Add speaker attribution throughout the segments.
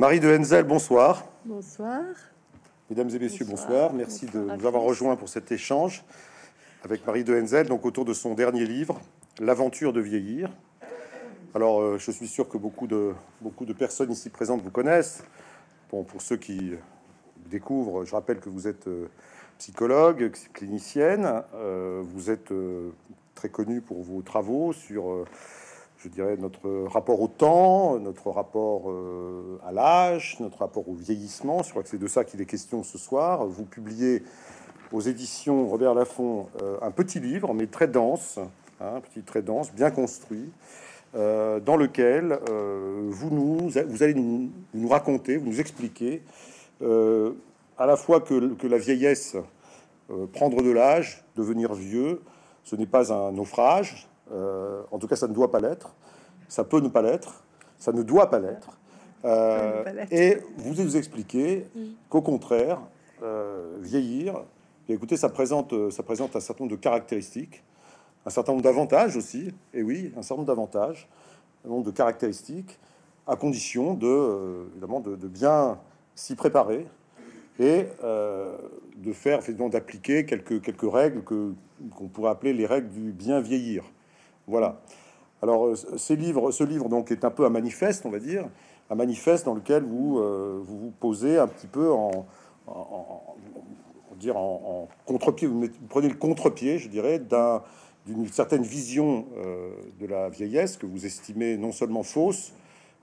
Speaker 1: Marie de Henzel, bonsoir.
Speaker 2: Bonsoir.
Speaker 1: Mesdames et messieurs, bonsoir. Merci de nous avoir rejoints pour cet échange avec Marie de Henzel, donc autour de son dernier livre, L'aventure de vieillir. Alors, euh, je suis sûr que beaucoup de, beaucoup de personnes ici présentes vous connaissent. Bon, pour ceux qui découvrent, je rappelle que vous êtes euh, psychologue, clinicienne. Euh, vous êtes très connu pour vos travaux sur je dirais, notre rapport au temps, notre rapport euh, à l'âge, notre rapport au vieillissement. Je crois que c'est de ça qu'il est question ce soir. Vous publiez aux éditions Robert Laffont euh, un petit livre, mais très dense, hein, petit très dense, bien construit, euh, dans lequel vous, nous, allez nous, raconter, vous nous expliquer à la fois que la vieillesse, prendre de l'âge, devenir vieux, ce n'est pas un naufrage, euh, en tout cas, ça ne doit pas l'être. Ça peut ne pas l'être. Ça ne doit pas l'être. Euh, et vous vous expliquez mm. qu'au contraire, euh, vieillir, écoutez, ça présente, ça présente un certain nombre de caractéristiques, un certain nombre d'avantages aussi. Et oui, un certain nombre d'avantages, un nombre de caractéristiques, à condition de, évidemment, de, bien s'y préparer et de faire, d'appliquer quelques, quelques règles que qu'on pourrait appeler les règles du bien vieillir. Voilà. Alors, euh, ces livres, ce livre donc est un peu un manifeste, on va dire, un manifeste dans lequel vous euh, vous, posez un petit peu en, dire en, contre-pied. Vous, prenez le contre-pied, je dirais, d'une certaine vision euh, de la vieillesse que vous estimez non seulement fausse,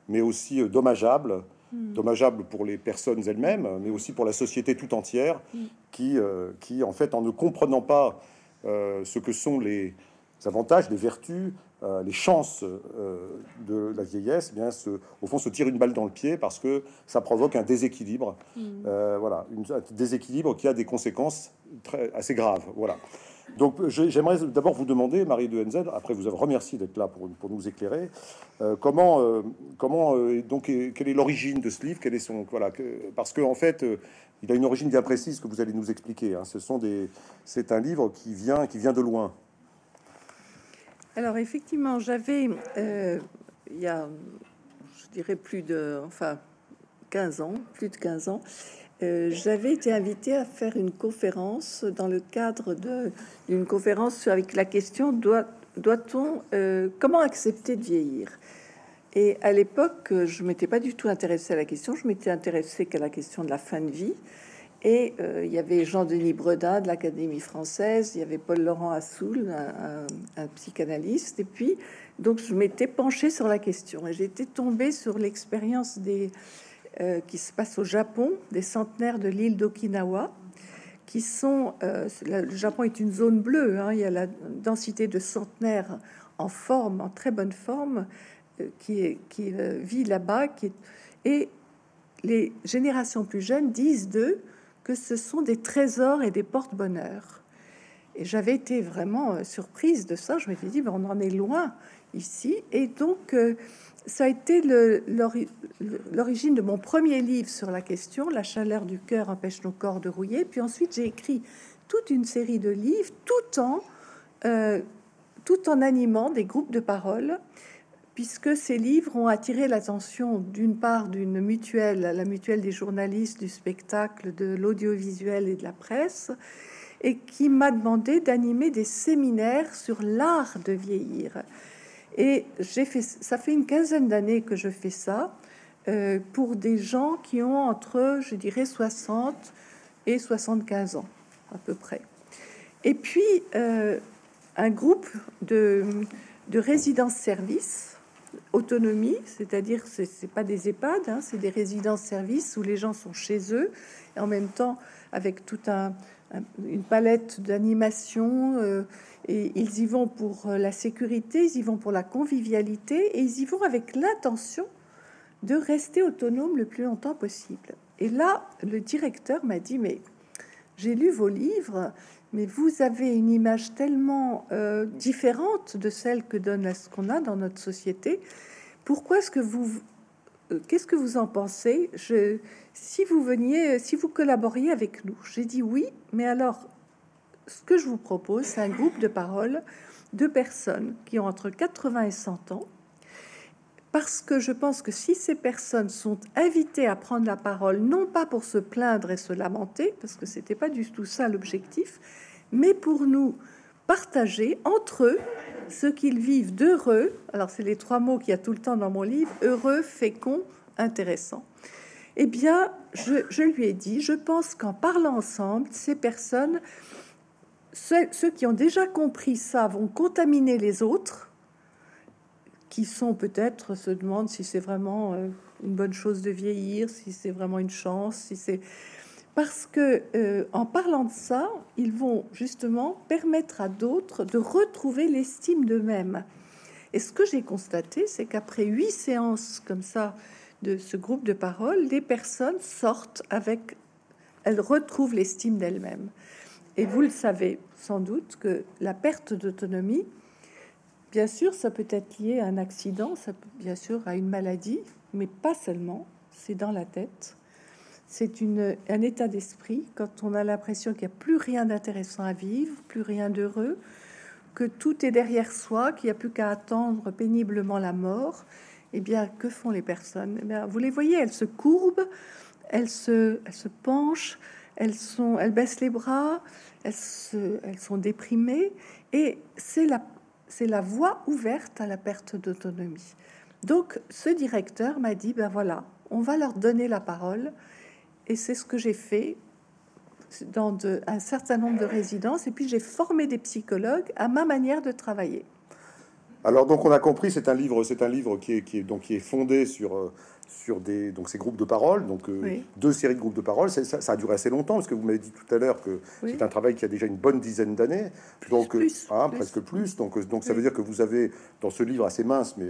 Speaker 1: mais aussi dommageable, hmm. dommageable pour les personnes elles-mêmes, mais aussi pour la société tout entière, hmm. qui, qui en fait, en ne comprenant pas ce que sont les avantages, les vertus, euh, les chances euh, de la vieillesse, eh bien, au fond, se tire une balle dans le pied parce que ça provoque un déséquilibre. Mm. Euh, voilà, un déséquilibre qui a des conséquences très, assez graves. Voilà. Donc, j'aimerais d'abord vous demander, Marie de Henzel, après vous avoir remercié d'être là pour, pour, nous éclairer, comment, comment donc, quelle est l'origine de ce livre Quel est son voilà Parce que en fait, il a une origine bien précise que vous allez nous expliquer. Hein. Ce sont des, c'est un livre qui vient, qui vient de loin.
Speaker 2: Alors effectivement, j'avais, euh, il y a, je dirais plus de, enfin, 15 ans, plus de 15 ans, euh, j'avais été invitée à faire une conférence dans le cadre d'une conférence avec la question doit, doit-on euh, comment accepter de vieillir? Et à l'époque, je m'étais pas du tout intéressée à la question. Je m'étais intéressée qu'à la question de la fin de vie. Et euh, il y avait Jean-Denis Bredin de l'Académie française, il y avait Paul-Laurent Assoul, un, psychanalyste. Et puis, donc, je m'étais penchée sur la question et j'étais tombée sur l'expérience des euh, qui se passe au Japon, des centenaires de l'île d'Okinawa, qui sont. Euh, le Japon est une zone bleue. Hein, il y a la densité de centenaires en forme, en très bonne forme, qui, est, vit là-bas, et les générations plus jeunes disent d'eux que ce sont des trésors et des porte-bonheur. Et j'avais été vraiment euh, surprise de ça. Je m'étais dit, ben, on en est loin ici. Et donc, euh, ça a été l'origine de mon premier livre sur la question, La chaleur du cœur empêche nos corps de rouiller. Puis ensuite, j'ai écrit toute une série de livres, tout en, euh, tout en animant des groupes de parole puisque ces livres ont attiré l'attention d'une part d'une mutuelle, la mutuelle des journalistes du spectacle, de l'audiovisuel et de la presse, et qui m'a demandé d'animer des séminaires sur l'art de vieillir. Et fait, ça fait une quinzaine d'années que je fais ça euh, pour des gens qui ont entre, je dirais, 60 et 75 ans à peu près. Et puis euh, un groupe de, de résidence-service autonomie, c'est-à-dire c'est pas des EHPAD, hein, c'est des résidences-services où les gens sont chez eux et en même temps avec toute un, une palette d'animation euh, et ils y vont pour la sécurité, ils y vont pour la convivialité et ils y vont avec l'intention de rester autonome le plus longtemps possible. Et là, le directeur m'a dit mais j'ai lu vos livres mais vous avez une image tellement euh, différente de celle que donne ce qu'on a dans notre société. Pourquoi est-ce que vous, euh, qu'est-ce que vous en pensez? Si vous veniez, si vous collaboriez avec nous, j'ai dit oui, mais alors, ce que je vous propose, c'est un groupe de parole de personnes qui ont entre 80 et 100 ans, parce que je pense que si ces personnes sont invitées à prendre la parole, non pas pour se plaindre et se lamenter, parce que c'était pas du tout ça l'objectif, mais pour nous partager entre eux ce qu'ils vivent d'heureux. Alors, c'est les trois mots qu'il y a tout le temps dans mon livre heureux, fécond, intéressant. Eh bien, je, lui ai dit, je pense qu'en parlant ensemble, ces personnes, ceux, ceux, qui ont déjà compris ça, vont contaminer les autres, qui sont peut-être se demandent si c'est vraiment euh, une bonne chose de vieillir, si c'est vraiment une chance, si c'est parce que euh, en parlant de ça, ils vont justement permettre à d'autres de retrouver l'estime d'eux-mêmes. Et ce que j'ai constaté, c'est qu'après huit séances comme ça de ce groupe de parole, les personnes sortent avec, elles retrouvent l'estime d'elles-mêmes. Et vous le savez sans doute que la perte d'autonomie, bien sûr, ça peut être lié à un accident, ça peut, bien sûr à une maladie, mais pas seulement. C'est dans la tête. C'est un état d'esprit quand on a l'impression qu'il n'y a plus rien d'intéressant à vivre, plus rien d'heureux, que tout est derrière soi, qu'il n'y a plus qu'à attendre péniblement la mort. Eh bien, que font les personnes? Eh Vous les voyez, elles se courbent, elles se, penchent, elles, sont, elles baissent les bras, elles, elles sont déprimées, et c'est la, c'est la voie ouverte à la perte d'autonomie. Donc, ce directeur m'a dit, ben voilà, on va leur donner la parole et c'est ce que j'ai fait dans un certain nombre de résidences. Et puis j'ai formé des psychologues à ma manière de travailler.
Speaker 1: Alors donc on a compris, c'est un livre, c'est un livre qui est, qui est, donc qui est fondé sur euh, sur des donc ces groupes de parole, donc euh, deux séries de groupes de parole. Ça, ça, a duré assez longtemps parce que vous m'avez dit tout à l'heure que c'est un travail qui a déjà une bonne dizaine d'années, donc euh, hein, presque plus. Donc donc ça veut dire que vous avez dans ce livre assez mince, mais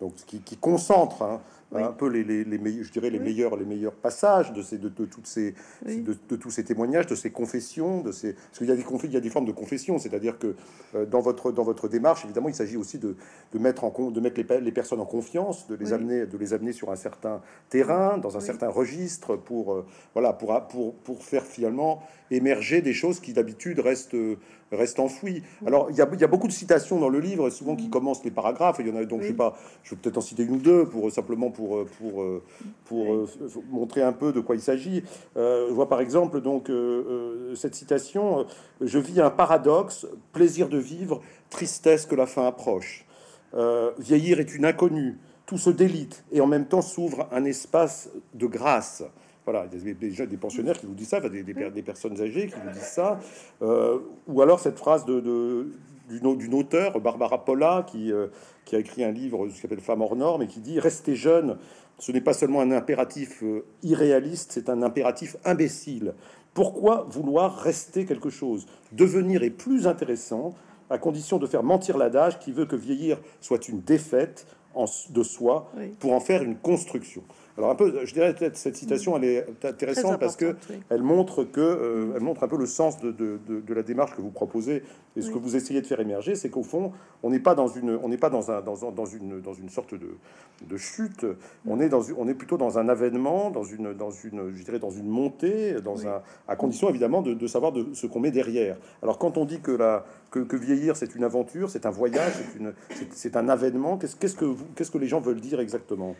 Speaker 1: donc qui, qui concentre. Hein, un peu les, les, les, je dirais les meilleurs les meilleurs passages de ces de, toutes ces de, tous ces témoignages de ces confessions de ces parce qu'il y a des il y a des formes de confession c'est-à-dire que euh, dans votre dans votre démarche évidemment il s'agit aussi de, de mettre en de mettre les, les personnes en confiance de les amener de les amener sur un certain terrain dans un certain registre pour euh, voilà pour pour pour faire finalement émerger des choses qui d'habitude restent reste enfoui. Alors, il y, a, il y, a, beaucoup de citations dans le livre, souvent qui commencent les paragraphes. Il y en a donc, je sais pas, je vais peut-être en citer une ou deux pour simplement pour pour pour euh, montrer un peu de quoi il s'agit. Euh, je vois par exemple donc euh, cette citation je vis un paradoxe, plaisir de vivre, tristesse que la fin approche. vieillir est une inconnue, tout se délite et en même temps s'ouvre un espace de grâce. Voilà, a déjà des pensionnaires qui vous disent ça, des, des, personnes âgées qui vous disent ça. Euh, ou alors cette phrase de, de d'une auteure, Barbara Polla, qui, euh, qui a écrit un livre qui s'appelle Femme hors norme et qui dit Rester jeune, ce n'est pas seulement un impératif euh, irréaliste, c'est un impératif imbécile. Pourquoi vouloir rester quelque chose Devenir est plus intéressant à condition de faire mentir l'adage qui veut que vieillir soit une défaite en, de soi pour en faire une construction? Alors un peu, je dirais peut-être cette citation, elle est intéressante parce que elle montre que, euh, elle montre un peu le sens de, de, de, la démarche que vous proposez et ce que vous essayez de faire émerger, c'est qu'au fond, on n'est pas dans une, on n'est pas dans un, dans, dans, une, dans une sorte de, de chute. On est dans, on est plutôt dans un avènement, dans une, dans une, je dirais dans une montée, dans un, à condition évidemment de, savoir de ce qu'on met derrière. Alors quand on dit que la, que, que vieillir c'est une aventure, c'est un voyage, c'est une, c'est un avènement. Qu'est-ce, qu'est-ce que vous, qu'est-ce que les gens veulent dire exactement?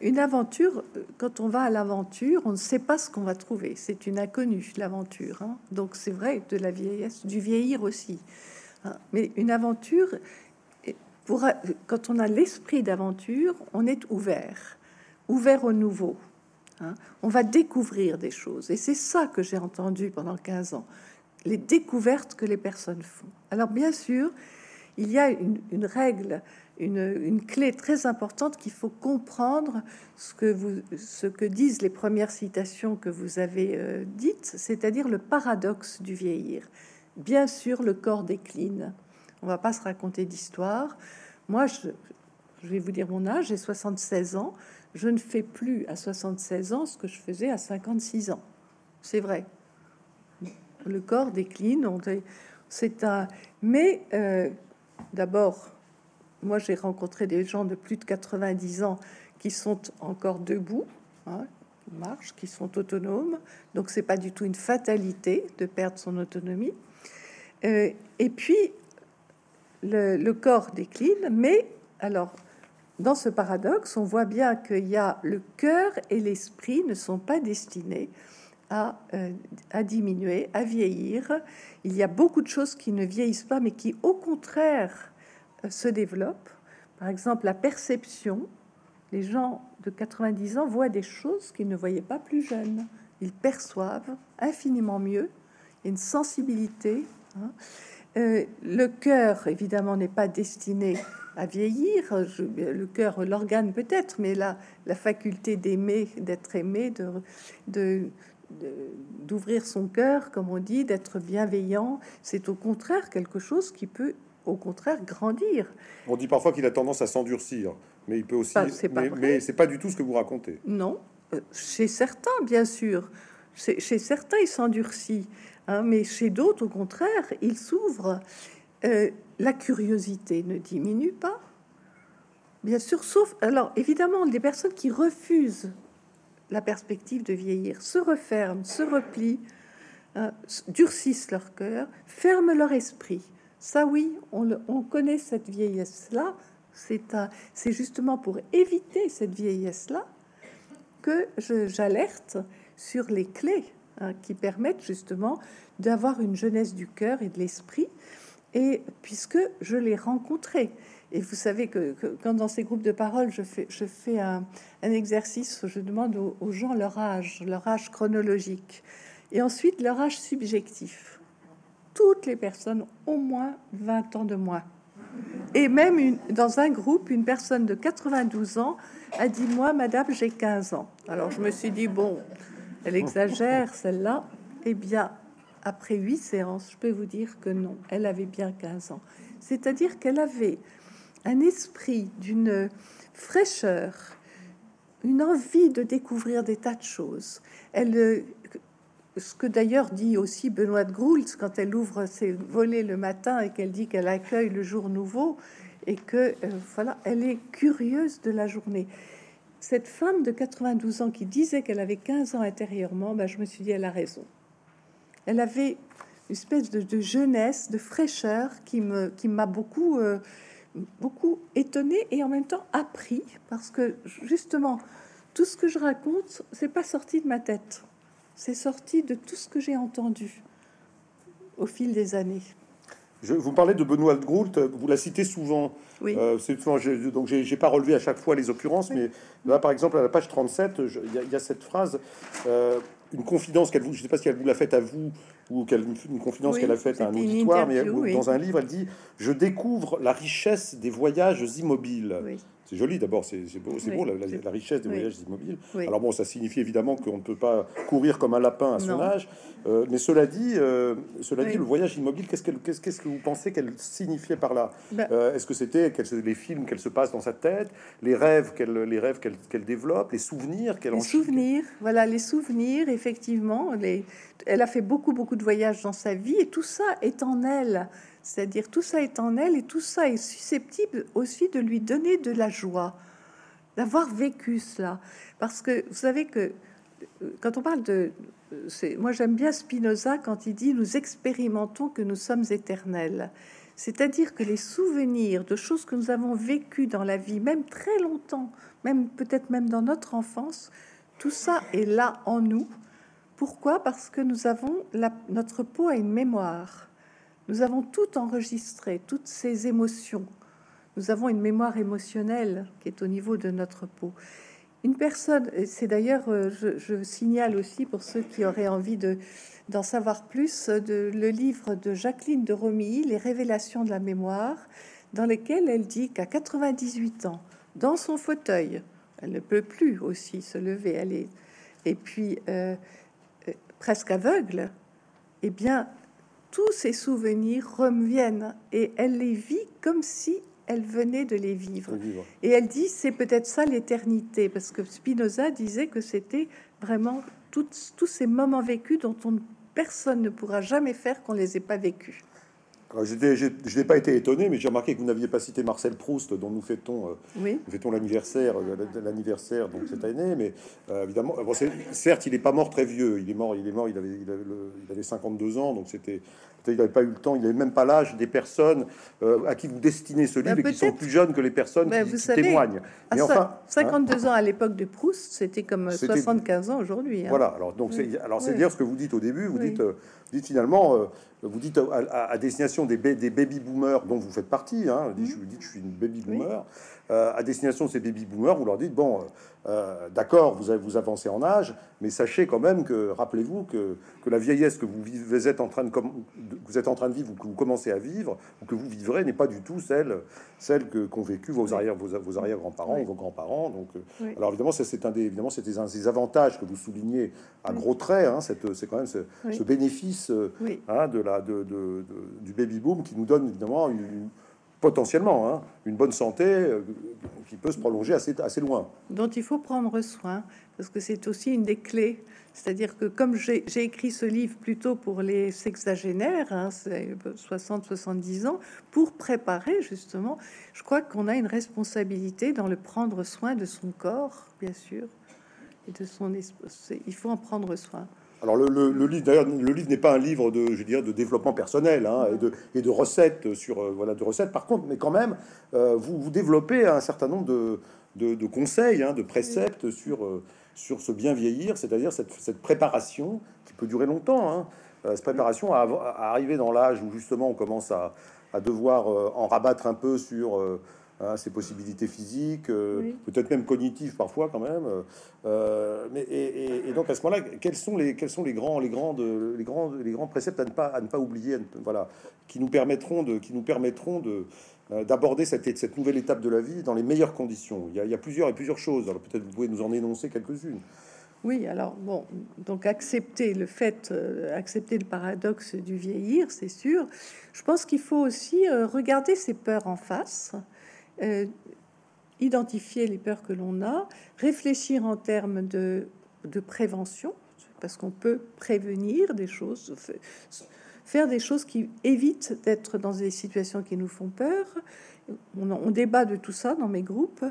Speaker 2: Une aventure, quand on va à l'aventure, on ne sait pas ce qu'on va trouver. C'est une inconnue, l'aventure. Hein. Donc c'est vrai de la vieillesse, du vieillir aussi. Hein. Mais une aventure, pour, quand on a l'esprit d'aventure, on est ouvert, ouvert au nouveau. Hein. On va découvrir des choses. Et c'est ça que j'ai entendu pendant 15 ans, les découvertes que les personnes font. Alors bien sûr, il y a une règle une, clé très importante qu'il faut comprendre ce que, vous, ce que disent les premières citations que vous avez euh, dites, c'est-à-dire le paradoxe du vieillir. Bien sûr, le corps décline. On va pas se raconter d'histoire. Moi, je, je vais vous dire mon âge, j'ai 76 ans. Je ne fais plus à 76 ans ce que je faisais à 56 ans. C'est vrai. Le corps décline. C'est un. Mais euh, d'abord, moi, j'ai rencontré des gens de plus de 90 ans qui sont encore debout, hein, qui marchent, qui sont autonomes. Donc, c'est pas du tout une fatalité de perdre son autonomie. Euh, et puis, le, corps décline, mais alors, dans ce paradoxe, on voit bien qu'il y a le cœur et l'esprit ne sont pas destinés à, euh, à, diminuer, à vieillir. Il y a beaucoup de choses qui ne vieillissent pas, mais qui au contraire euh, se développent. Par exemple, la perception. Les gens de 90 ans voient des choses qu'ils ne voyaient pas plus jeunes. Ils perçoivent infiniment mieux. une sensibilité. Hein. Euh, le cœur, évidemment, n'est pas destiné à vieillir. le cœur, l'organe peut-être, mais la, la faculté d'aimer, d'être aimé, de, d'ouvrir son cœur, comme on dit, d'être bienveillant, c'est au contraire quelque chose qui peut au contraire grandir.
Speaker 1: On dit parfois qu'il a tendance à s'endurcir, mais il peut aussi. mais, c'est pas du tout ce que vous racontez.
Speaker 2: Non, euh, chez certains, bien sûr. Chez, certains, il s'endurcit, hein, mais chez d'autres, au contraire, il s'ouvre. Euh, la curiosité ne diminue pas. Bien sûr, sauf alors évidemment des personnes qui refusent la perspective de vieillir, se referment, se replient, euh, durcissent leur cœur, ferment leur esprit. Ça oui, on, connaît cette vieillesse-là. C'est justement pour éviter cette vieillesse-là que j'alerte sur les clés hein, qui permettent justement d'avoir une jeunesse du cœur et de l'esprit et puisque je l'ai rencontré. Et vous savez que, quand dans ces groupes de parole, je fais, je fais un, exercice, je demande aux, gens leur âge, leur âge chronologique, et ensuite leur âge subjectif. Toutes les personnes ont au moins 20 ans de moins. Et même une, dans un groupe, une personne de 92 ans a dit, moi, madame, j'ai 15 ans. Alors je me suis dit, bon, elle exagère, celle-là. Eh bien, après huit séances, je peux vous dire que non, elle avait bien 15 ans. C'est-à-dire qu'elle avait un esprit d'une fraîcheur, une envie de découvrir des tas de choses. Elle, euh, ce que d'ailleurs dit aussi Benoît de quand elle ouvre ses volets le matin et qu'elle dit qu'elle accueille le jour nouveau et que euh, voilà, elle est curieuse de la journée. Cette femme de 92 ans qui disait qu'elle avait 15 ans intérieurement, ben, je me suis dit, elle a raison. Elle avait une espèce de, jeunesse, de fraîcheur qui me qui m'a beaucoup euh, beaucoup étonnée et en même temps appris parce que justement tout ce que je raconte, c'est pas sorti de ma tête, c'est sorti de tout ce que j'ai entendu au fil des années.
Speaker 1: Je, vous parlez de Benoît Groult, vous la citez souvent.
Speaker 2: Oui. Euh,
Speaker 1: souvent, donc j'ai pas relevé à chaque fois les occurrences, mais là, par exemple, à la page 37, il y, a cette phrase euh, une confidence qu'elle vous, je sais pas si elle vous l'a faite à vous ou qu'elle une confidence qu'elle a faite à un auditoire, mais dans un livre, elle dit Je découvre la richesse des voyages immobiles. C'est joli d'abord, c'est beau, c'est beau la, richesse des voyages immobiles. Alors bon, ça signifie évidemment qu'on ne peut pas courir comme un lapin à son âge, euh, mais cela dit, euh, cela dit, le voyage immobile, qu'est-ce que vous pensez qu'elle signifiait par là? Ben euh, Est-ce que c'était les films qu'elle se passe dans sa tête, les rêves qu'elle les rêves qu'elle développe, les souvenirs qu'elle
Speaker 2: en souvenirs, voilà les souvenirs, effectivement, les... elle a fait beaucoup beaucoup de voyages dans sa vie et tout ça est en elle. C'est-à-dire tout ça est en elle et tout ça est susceptible aussi de lui donner de la joie, d'avoir vécu cela. Parce que vous savez que euh, quand on parle de... Moi j'aime bien Spinoza quand il dit nous expérimentons que nous sommes éternels. C'est-à-dire que les souvenirs de choses que nous avons vécues dans la vie, même très longtemps, même peut-être même dans notre enfance, tout ça est là en nous. Pourquoi? Parce que nous avons notre peau a une mémoire. Nous avons tout enregistré, toutes ces émotions. Nous avons une mémoire émotionnelle qui est au niveau de notre peau. Une personne, c'est d'ailleurs, euh, je, signale aussi pour ceux qui auraient envie de d'en savoir plus, de, le livre de Jacqueline de Romilly, Les révélations de la mémoire, dans lequel elle dit qu'à 98 ans, dans son fauteuil, elle ne peut plus aussi se lever, elle est, et puis euh, euh, presque aveugle, eh bien, tous ces souvenirs reviennent et elle les vit comme si elle venait de les vivre. Et elle dit, c'est peut-être ça l'éternité, parce que Spinoza disait que c'était vraiment tous ces moments vécus dont on, personne ne pourra jamais faire qu'on les ait pas vécus.
Speaker 1: Je n'ai pas été étonné, mais j'ai remarqué que vous n'aviez pas cité Marcel Proust, dont nous fêtons, euh,
Speaker 2: oui.
Speaker 1: fêtons l'anniversaire, euh, l'anniversaire donc cette année. Mais euh, évidemment, certes, il n'est pas mort très vieux. Il est mort, il est mort, il avait, il avait, il avait 52 ans, donc c'était il n'avait pas eu le temps, il n'avait même pas l'âge des personnes à qui vous destinez ce livre et qui sont plus jeunes que les personnes qui,
Speaker 2: vous
Speaker 1: témoignent.
Speaker 2: Mais enfin, 52 hein. ans à l'époque de Proust, c'était comme 75 ans aujourd'hui.
Speaker 1: Hein. Voilà, alors donc c'est alors dire ce que vous dites au début, vous dites, dites finalement vous dites à, destination des, des, baby boomers dont vous faites partie, hein, je vous dis que je suis une baby boomer, euh, à destination de ces baby boomers, vous leur dites bon, euh, euh, d'accord, vous, vous avancez en âge, mais sachez quand même que, rappelez-vous que, que, la vieillesse que vous, vivez, vous, êtes en train de, vous êtes en train de vivre ou que vous commencez à vivre ou que vous vivrez n'est pas du tout celle, celle que qu'ont vécu vos arrière vos, vos arrière grands-parents ou vos grands-parents. Donc, alors évidemment, c'est un des évidemment c'était un des avantages que vous soulignez à gros traits. Hein, c'est quand même ce, bénéfice hein, de la de, de, du baby boom qui nous donne évidemment une potentiellement hein, une bonne santé euh, qui peut se prolonger assez, assez loin.
Speaker 2: Dont il faut prendre soin, parce que c'est aussi une des clés. C'est-à-dire que comme j'ai écrit ce livre plutôt pour les sexagénaires, hein, 60-70 ans, pour préparer justement, je crois qu'on a une responsabilité dans le prendre soin de son corps, bien sûr, et de son esprit. Il faut en prendre soin.
Speaker 1: Alors le, livre, d'ailleurs, le livre n'est pas un livre de, je dirais, de développement personnel hein, et, de, et, de, recettes sur euh, voilà de recettes. Par contre, mais quand même, euh, vous, vous développez un certain nombre de, conseils, hein, de préceptes sur euh, sur ce bien vieillir, c'est-à-dire cette, cette, préparation qui peut durer longtemps. Hein, cette préparation à, à, arriver dans l'âge où justement on commence à, à devoir en rabattre un peu sur Hein, ses possibilités physiques, euh, peut-être même cognitives parfois quand même. Euh, mais et, donc à ce moment-là, quels sont les quels sont les grands les grandes les grands les grands préceptes à ne pas à ne pas oublier, voilà, qui nous permettront de qui nous permettront de euh, d'aborder cette, cette nouvelle étape de la vie dans les meilleures conditions? Il y a, il y a plusieurs et plusieurs choses. Alors peut-être vous pouvez nous en énoncer quelques-unes.
Speaker 2: Oui, alors bon, donc accepter le fait, accepter le paradoxe du vieillir, c'est sûr. Je pense qu'il faut aussi regarder ses peurs en face euh, identifier les peurs que l'on a, réfléchir en termes de, prévention, parce qu'on peut prévenir des choses, faire des choses qui évitent d'être dans des situations qui nous font peur. On, débat de tout ça dans mes groupes.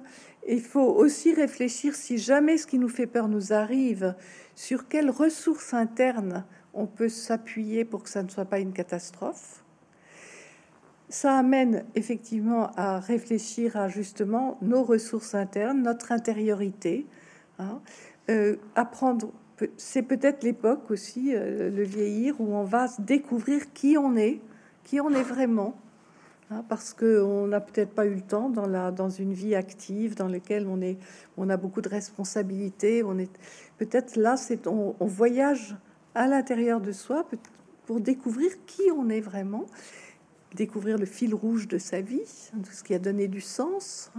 Speaker 2: Il faut aussi réfléchir, si jamais ce qui nous fait peur nous arrive, sur quelles ressources internes on peut s'appuyer pour que ça ne soit pas une catastrophe ça amène effectivement à réfléchir à justement nos ressources internes, notre intériorité, hein. euh, apprendre. C'est peut-être l'époque aussi, euh, le vieillir, où on va découvrir qui on est, qui on est vraiment, hein, parce que on n'a peut-être pas eu le temps dans la dans une vie active dans laquelle on est, on a beaucoup de responsabilités. On est peut-être là, on voyage à l'intérieur de soi pour découvrir qui on est vraiment découvrir le fil rouge de sa vie, tout ce qui a donné du sens.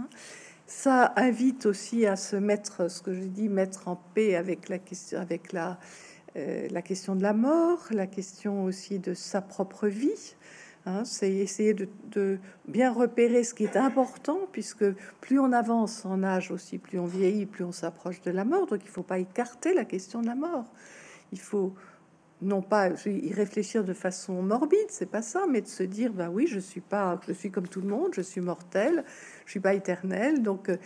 Speaker 2: Ça invite aussi à se mettre, ce que je dis, mettre en paix avec la question, avec la, euh, la question de la mort, la question aussi de sa propre vie. Hein. c'est essayer de, de, bien repérer ce qui est important, puisque plus on avance en âge aussi, plus on vieillit, plus on s'approche de la mort. Donc il ne faut pas écarter la question de la mort. Il faut non pas y réfléchir de façon morbide, c'est pas ça, mais de se dire bah oui, je suis pas, je suis comme tout le monde, je suis mortel, je suis pas éternel, donc euh,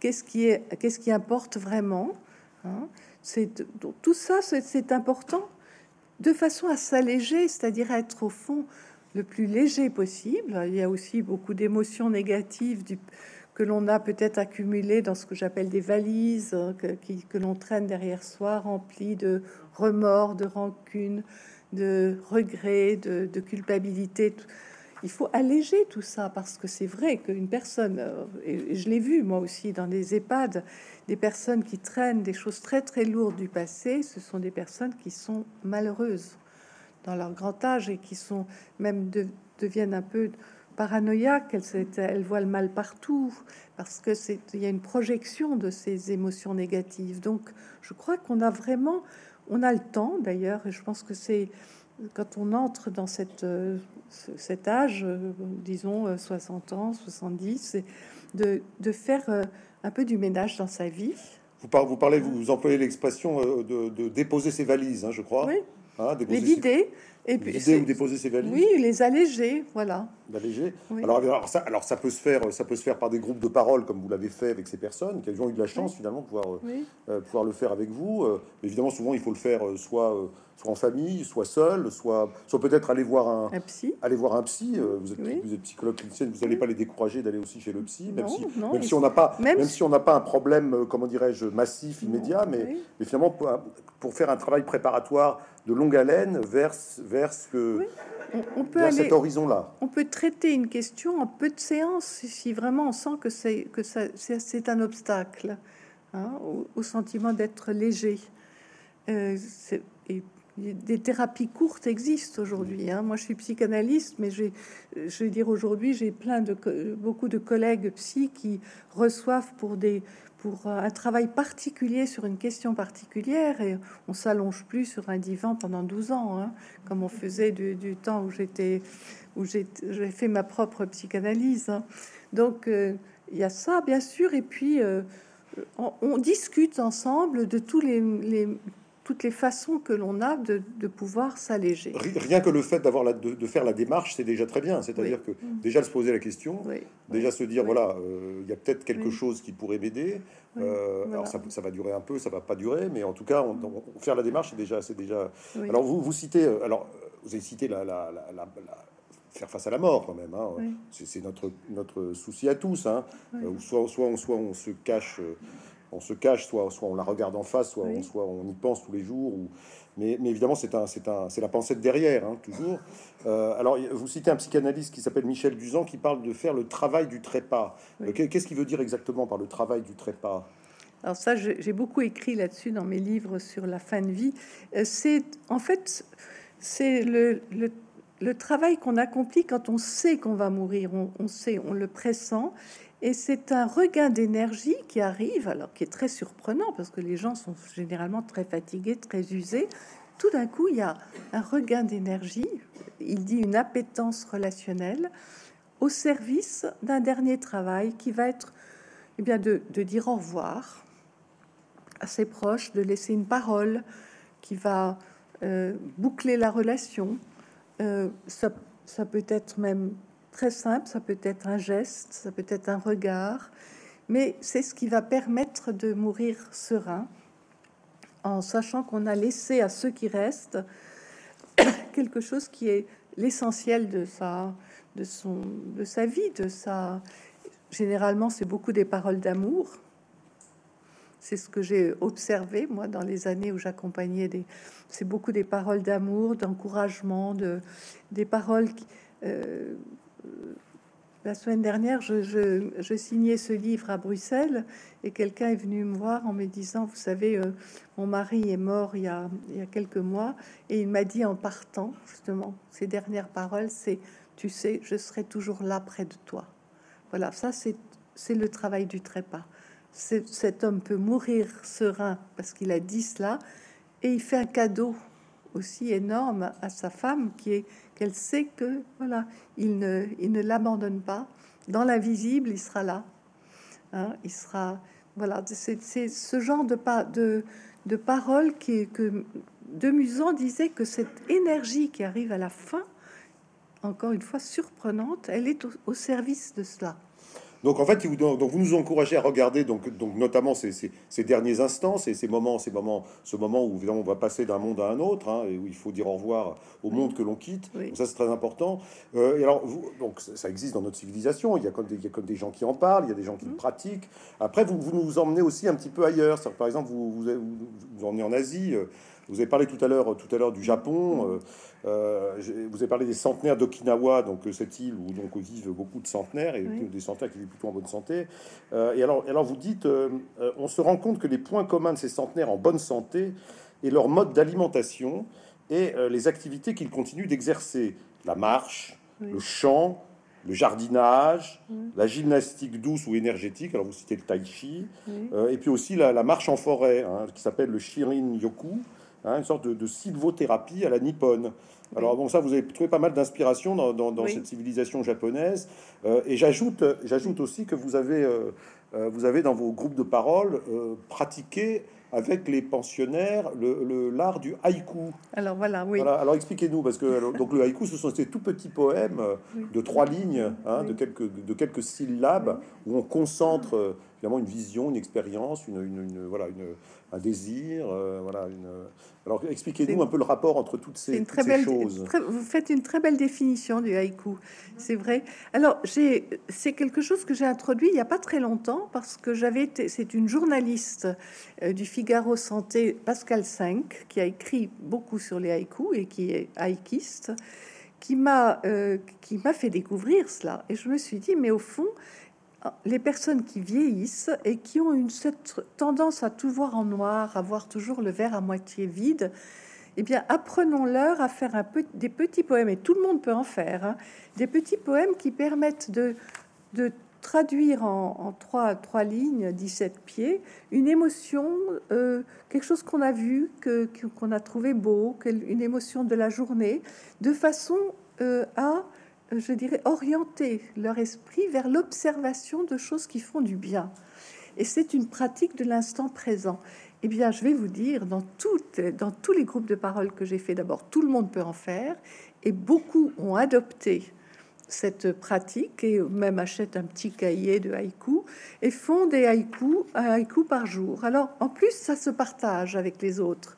Speaker 2: qu'est-ce qui est, qu'est-ce qui importe vraiment hein? C'est tout ça, c'est important de façon à s'alléger, c'est-à-dire à être au fond le plus léger possible. Il y a aussi beaucoup d'émotions négatives du, que l'on a peut-être accumulé dans ce que j'appelle des valises euh, que, que l'on traîne derrière soi, remplies de remords, de rancune, de regrets, de, culpabilité. Il faut alléger tout ça parce que c'est vrai qu'une personne, euh, et je l'ai vu moi aussi dans des EHPAD, des personnes qui traînent des choses très très lourdes du passé, ce sont des personnes qui sont malheureuses dans leur grand âge et qui sont même deviennent un peu paranoïaque, elle, elle voit le mal partout, parce que c'est il y a une projection de ces émotions négatives. Donc, je crois qu'on a vraiment, on a le temps d'ailleurs, et je pense que c'est quand on entre dans cette, euh, cet âge, euh, disons 60 euh, ans, 70, de, de faire un peu du ménage dans sa vie.
Speaker 1: Vous, parlez, vous, parlez, vous employez l'expression de, déposer ses valises, hein, je crois.
Speaker 2: Oui. Hein, les vider,
Speaker 1: et puis vider ou déposer ses valises.
Speaker 2: Oui, les alléger, voilà.
Speaker 1: D'alléger. Alors, alors, ça, alors ça peut se faire, ça peut se faire par des groupes de parole comme vous l'avez fait avec ces personnes qui ont eu de la chance finalement de pouvoir, euh, pouvoir le faire avec vous. Euh, évidemment, souvent il faut le faire euh, soit soit en famille, soit seul, soit, soit peut-être aller voir un,
Speaker 2: psy.
Speaker 1: Aller voir un psy. vous, êtes, vous êtes psychologue clinicienne, vous n'allez pas les décourager d'aller aussi chez le psy, même si, même si on n'a pas, même, si on n'a pas un problème, comment dirais-je, massif immédiat, mais, mais finalement pour, pour faire un travail préparatoire de longue haleine vers, vers ce que on, peut aller, cet horizon-là.
Speaker 2: On peut traiter une question en peu de séances si vraiment on sent que c'est que ça c'est un obstacle hein, au, sentiment d'être léger. Euh, et des thérapies courtes existent aujourd'hui. Hein. Moi, je suis psychanalyste, mais je vais dire aujourd'hui, j'ai plein de beaucoup de collègues psy qui reçoivent pour des pour un travail particulier sur une question particulière et on s'allonge plus sur un divan pendant 12 ans, hein, comme on faisait du, temps où j'étais où j'ai fait ma propre psychanalyse. Hein. Donc euh, il y a ça bien sûr et puis euh, on, discute ensemble de tous les, les toutes les façons que l'on a de, pouvoir s'alléger.
Speaker 1: Rien que le fait d'avoir de, de, faire la démarche, c'est déjà très bien. C'est-à-dire que déjà se poser la question, déjà se dire voilà, euh, il y a peut-être quelque chose qui pourrait m'aider. Euh, alors ça, ça, va durer un peu, ça va pas durer, mais en tout cas, on, faire la démarche, c'est déjà, c'est déjà. Alors vous, vous citez, euh, alors vous avez cité la, la, la, faire face à la mort quand même. Hein. C'est notre notre souci à tous. Hein. soit soit on soit on se cache on se cache, soit, soit on la regarde en face, soit, on, soit on y pense tous les jours. Ou... Mais, évidemment, c'est un, c'est un, c'est la pensée de derrière, hein, toujours. Euh, alors, vous citez un psychanalyste qui s'appelle Michel Duzan qui parle de faire le travail du trépas. Euh, qu'est-ce qu'il veut dire exactement par le travail du trépas?
Speaker 2: Alors ça, j'ai beaucoup écrit là-dessus dans mes livres sur la fin de vie. Euh, c'est en fait, c'est le, le, travail qu'on accomplit quand on sait qu'on va mourir, on, on, sait, on le pressent, et c'est un regain d'énergie qui arrive, alors qui est très surprenant parce que les gens sont généralement très fatigués, très usés. Tout d'un coup, il y a un regain d'énergie, il dit une appétence relationnelle, au service d'un dernier travail qui va être eh bien, de, dire au revoir à ses proches, de laisser une parole qui va euh, boucler la relation. Euh, ça, ça peut être même très simple, ça peut être un geste, ça peut être un regard, mais c'est ce qui va permettre de mourir serein, en sachant qu'on a laissé à ceux qui restent quelque chose qui est l'essentiel de sa, de son, de sa vie, de sa. Généralement, c'est beaucoup des paroles d'amour. C'est ce que j'ai observé moi dans les années où j'accompagnais des. C'est beaucoup des paroles d'amour, d'encouragement, de des paroles qui, euh, la semaine dernière, je, signais ce livre à Bruxelles et quelqu'un est venu me voir en me disant, vous savez, euh, mon mari est mort il y, a, quelques mois et il m'a dit en partant, justement, ces dernières paroles, c'est, tu sais, je serai toujours là près de toi. Voilà, ça c'est le travail du trépas. Cet homme peut mourir serein parce qu'il a dit cela et il fait un cadeau aussi énorme à sa femme qui est qu'elle sait que voilà, il ne, il ne l'abandonne pas. Dans l'invisible, il sera là. Hein, il sera voilà, c'est, ce genre de pas de, de paroles qui que de Musan disait que cette énergie qui arrive à la fin, encore une fois surprenante, elle est au service de cela.
Speaker 1: Donc en fait, vous, donc vous nous encouragez à regarder donc, donc notamment ces, ces, derniers instants, ces, ces moments, ces moments, ce moment où on va passer d'un monde à un autre, hein, et où il faut dire au revoir au monde que l'on quitte. ça c'est très important. Euh, et alors vous, donc ça existe dans notre civilisation. Il y a comme des, il y a comme des gens qui en parlent, il y a des gens qui le mmh. pratiquent. Après, vous, vous nous emmenez aussi un petit peu ailleurs. Par exemple, vous vous, vous, emmenez en Asie. Euh, vous avez parlé tout à l'heure, tout à l'heure du Japon. Euh, euh, vous avez parlé des centenaires d'Okinawa, donc euh, cette île où donc vivent beaucoup de centenaires et des centenaires qui vivent plutôt en bonne santé. et alors, alors vous dites, on se rend compte que les points communs de ces centenaires en bonne santé et leur mode d'alimentation et les activités qu'ils continuent d'exercer, la marche, le chant, le jardinage, la gymnastique douce ou énergétique, alors vous citez le tai chi, et puis aussi la, marche en forêt, hein, qui s'appelle le Shirin Yoku, Hein, une sorte de, de, sylvothérapie à la nippone. Alors bon, ça, vous avez trouvé pas mal d'inspiration dans, cette civilisation japonaise. Euh, et j'ajoute, j'ajoute aussi que vous avez, euh, euh, vous avez dans vos groupes de parole pratiqué avec les pensionnaires le l'art du haïku.
Speaker 2: Alors voilà, oui.
Speaker 1: alors expliquez-nous, parce que donc le haïku, ce sont ces tout petits poèmes de trois lignes, hein, de, quelques, de quelques syllabes, où on concentre évidemment une vision, une expérience, une, une, voilà, une, un désir. Euh, voilà, une... Alors expliquez-nous un peu le rapport entre toutes ces,
Speaker 2: très
Speaker 1: belle,
Speaker 2: choses. vous faites une très belle définition du haïku, c'est vrai. Alors c'est quelque chose que j'ai introduit il n'y a pas très longtemps parce que j'avais été, c'est une journaliste euh, du Figaro Santé, Pascal 5, qui a écrit beaucoup sur les haïkus et qui est haïkiste, qui m'a euh, qui m'a fait découvrir cela. Et je me suis dit, mais au fond, les personnes qui vieillissent et qui ont une cette tendance à tout voir en noir, à voir toujours le verre à moitié vide, eh bien, apprenons-leur à faire un peu, des petits poèmes, et tout le monde peut en faire, hein, des petits poèmes qui permettent de, de traduire en, trois, trois lignes, 17 pieds, une émotion, euh, quelque chose qu'on a vu, que, qu'on a trouvé beau, une émotion de la journée, de façon euh, à je dirais, orienter leur esprit vers l'observation de choses qui font du bien. Et c'est une pratique de l'instant présent. Eh bien, je vais vous dire, dans, toutes, tous les groupes de parole que j'ai fait, d'abord, tout le monde peut en faire, et beaucoup ont adopté cette pratique et même achètent un petit cahier de haïku et font des haïkus, un haïku par jour. Alors, en plus, ça se partage avec les autres.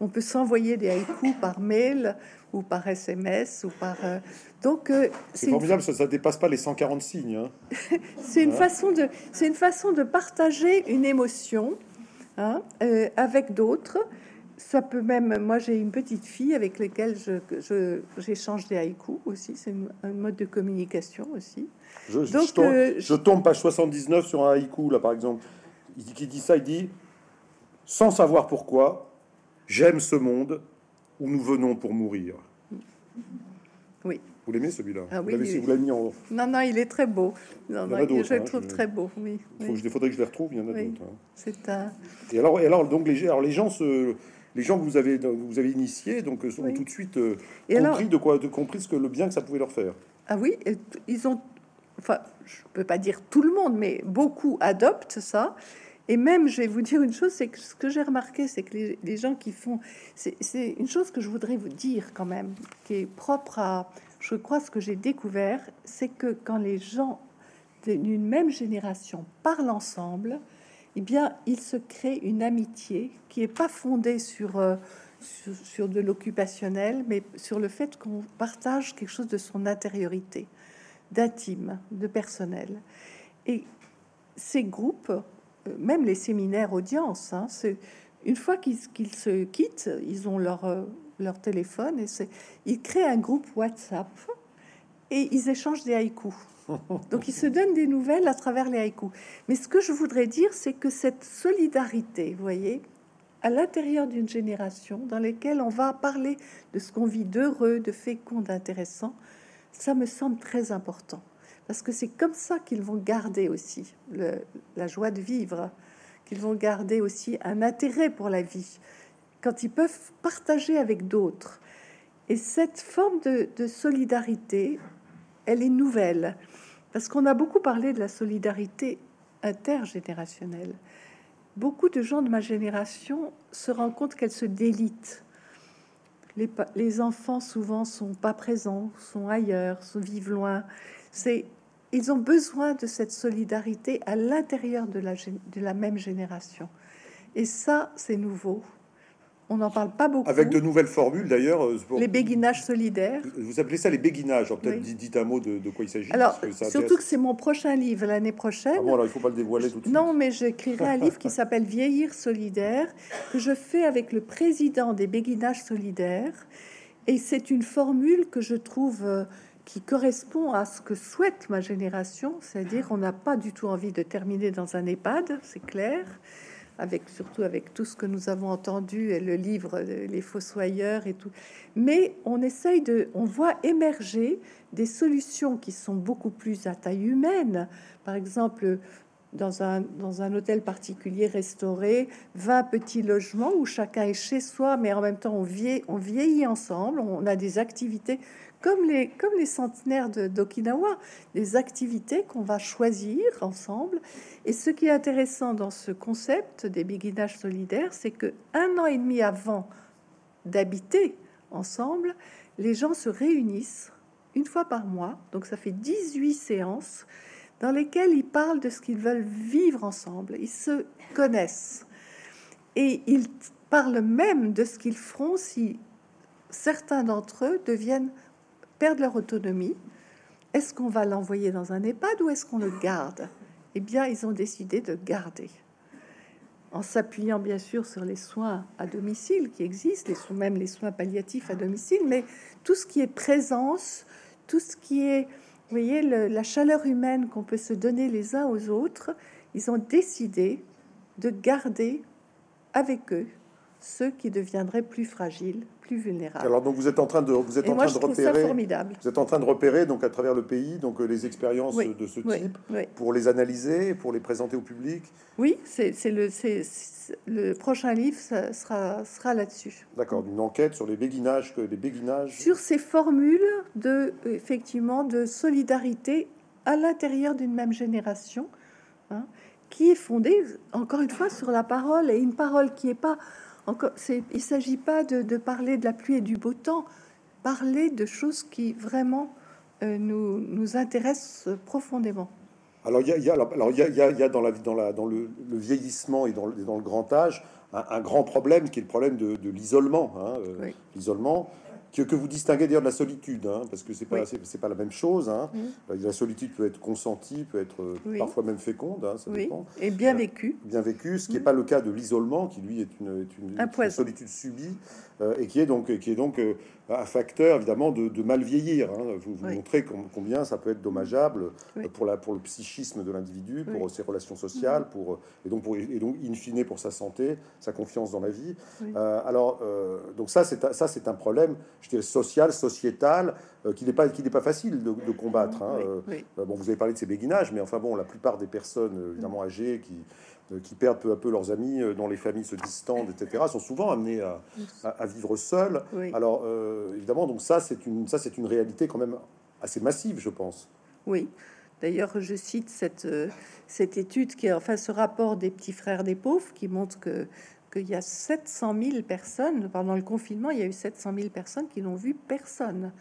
Speaker 2: On peut s'envoyer des haïkus par mail ou par SMS ou par. Euh,
Speaker 1: donc euh, c'est formidable, ça, ça dépasse pas les 140 signes. Hein.
Speaker 2: c'est une façon de, c'est une façon de partager une émotion hein, euh, avec d'autres. Ça peut même, moi j'ai une petite fille avec laquelle je, j'échange des haïkus aussi, c'est un mode de communication aussi.
Speaker 1: Je, Donc, tombe, je tombe page 79 sur un haïku là par exemple, il dit, qui dit ça, il dit sans savoir pourquoi, j'aime ce monde où nous venons pour mourir.
Speaker 2: Oui.
Speaker 1: Vous l'aimez celui-là
Speaker 2: ah
Speaker 1: Vous l'avez
Speaker 2: mis en... Non, non, il est très beau. Non, non, je le hein, trouve très beau. Oui.
Speaker 1: Il, faut, il, faudrait que je les retrouve. Il y en a d'autres. Hein.
Speaker 2: C'est un.
Speaker 1: Et alors, et alors, donc les, alors les gens se, les gens que vous avez, vous avez initiés, donc euh, ont tout de suite euh, compris de quoi, de compris ce que le bien que ça pouvait leur faire.
Speaker 2: Ah oui, ils ont. Enfin, je peux pas dire tout le monde, mais beaucoup adoptent ça. Et même, je vais vous dire une chose, c'est que ce que j'ai remarqué, c'est que les, gens qui font, c'est une chose que je voudrais vous dire quand même, qui est propre à, je crois, ce que j'ai découvert, c'est que quand les gens d'une même génération parlent ensemble, eh bien, il se crée une amitié qui est pas fondée sur, euh, sur, sur, de l'occupationnel, mais sur le fait qu'on partage quelque chose de son intériorité, d'intime, de personnel. Et ces groupes même les séminaires audience, hein, c'est une fois qu'ils se quittent, ils ont leur, euh, leur téléphone et ils créent un groupe WhatsApp et ils échangent des haïkus. Donc ils se donnent des nouvelles à travers les haïkus. Mais ce que je voudrais dire, c'est que cette solidarité, vous voyez, à l'intérieur d'une génération dans laquelle on va parler de ce qu'on vit d'heureux, de fécond, d'intéressant, ça me semble très important parce que c'est comme ça qu'ils vont garder aussi la joie de vivre, qu'ils vont garder aussi un intérêt pour la vie, quand ils peuvent partager avec d'autres. Et cette forme de, solidarité, elle est nouvelle, parce qu'on a beaucoup parlé de la solidarité intergénérationnelle. Beaucoup de gens de ma génération se rendent compte qu'elle se délite. Les, enfants souvent sont pas présents, sont ailleurs, vivent loin. C'est ils ont besoin de cette solidarité à l'intérieur de la, de la même génération. Et ça, c'est nouveau. On n'en parle pas beaucoup.
Speaker 1: Avec de nouvelles formules d'ailleurs. Euh,
Speaker 2: les béguinages solidaires.
Speaker 1: Vous appelez ça les béguinages. Peut-être dites un mot de, quoi il s'agit.
Speaker 2: Alors, surtout que c'est mon prochain livre l'année prochaine.
Speaker 1: Ah bon, alors il ne faut pas le dévoiler tout de suite.
Speaker 2: Non, mais j'écrirai un livre qui s'appelle Vieillir solidaire, que je fais avec le président des béguinages solidaires. Et c'est une formule que je trouve euh, qui correspond à ce que souhaite ma génération, c'est-à-dire on n'a pas du tout envie de terminer dans un EHPAD, c'est clair, avec surtout avec tout ce que nous avons entendu et le livre Les Fossoyeurs et tout. Mais on essaye de, on voit émerger des solutions qui sont beaucoup plus à taille humaine. Par exemple, dans un, dans un hôtel particulier restauré, 20 petits logements où chacun est chez soi, mais en même temps on vieillit, on vieillit ensemble, on a des activités comme les, comme les centenaires d'Okinawa, des activités qu'on va choisir ensemble. Et ce qui est intéressant dans ce concept des béguinages solidaires, c'est que un an et demi avant d'habiter ensemble, les gens se réunissent une fois par mois, donc ça fait 18 séances dans lesquelles ils parlent de ce qu'ils veulent vivre ensemble. Ils se connaissent et ils parlent même de ce qu'ils feront si certains d'entre eux deviennent perdent leur autonomie. Est-ce qu'on va l'envoyer dans un EHPAD ou est-ce qu'on le garde? Eh bien, ils ont décidé de garder en s'appuyant bien sûr sur les soins à domicile qui existent, les même les soins palliatifs à domicile, mais tout ce qui est présence, tout ce qui est, vous voyez, la chaleur humaine qu'on peut se donner les uns aux autres, ils ont décidé de garder avec eux ceux qui deviendraient plus fragiles, plus vulnérables.
Speaker 1: Alors donc vous êtes en train de vous êtes en train de repérer
Speaker 2: formidable.
Speaker 1: Vous êtes en train de repérer donc à travers le pays donc les expériences de ce type pour les analyser, pour les présenter au public?
Speaker 2: Oui, c'est le c'est le prochain livre ça sera sera là-dessus.
Speaker 1: D'accord, une enquête sur les béguinages que des béguinages
Speaker 2: sur ces formules de effectivement de solidarité à l'intérieur d'une même génération. Hein, qui est fondée, encore une fois, sur la parole, et une parole qui n'est pas il ne s'agit pas de, parler de la pluie et du beau temps, parler de choses qui vraiment euh, nous, nous intéressent profondément.
Speaker 1: Alors il y a, alors, il y a, il y a dans, la, dans, la, dans le, vieillissement et dans le, dans le grand âge un, grand problème qui est le problème de, l'isolement. Hein, euh, l'isolement que, vous distinguez d'ailleurs de la solitude, hein, parce que c'est pas c'est pas la même chose. Hein. Mm. La solitude peut être consentie, peut être euh, parfois même féconde, hein, ça dépend.
Speaker 2: Et bien vécu.
Speaker 1: Bien vécu, ce qui n'est mm. pas le cas de l'isolement, qui lui est une, une solitude subie euh, et qui est donc qui est donc euh, un facteur évidemment de, mal vieillir. Vous, vous montrez combien ça peut être dommageable pour, la, pour le psychisme de l'individu, pour ses relations sociales, mm. pour, et, donc pour, et donc in fine pour sa santé, sa confiance dans la vie. Euh, alors, euh, donc ça c'est ça c'est un problème, je dirais, social, sociétal, euh, qui n'est pas, qui n'est pas facile de, combattre. Hein. bon, vous avez parlé de ces béguinages, mais enfin bon, la plupart des personnes évidemment âgées qui qui perdent peu à peu leurs amis, dont les familles se distendent, etc., sont souvent amenés à, à, vivre seuls. Alors, évidemment, donc ça, c'est une, ça, c'est une réalité quand même assez massive, je pense.
Speaker 2: Oui. D'ailleurs, je cite cette, euh, cette étude qui est enfin ce rapport des petits frères des pauvres qui montre que qu'il y a 700 000 personnes pendant le confinement, il y a eu 700 000 personnes qui n'ont vu personne.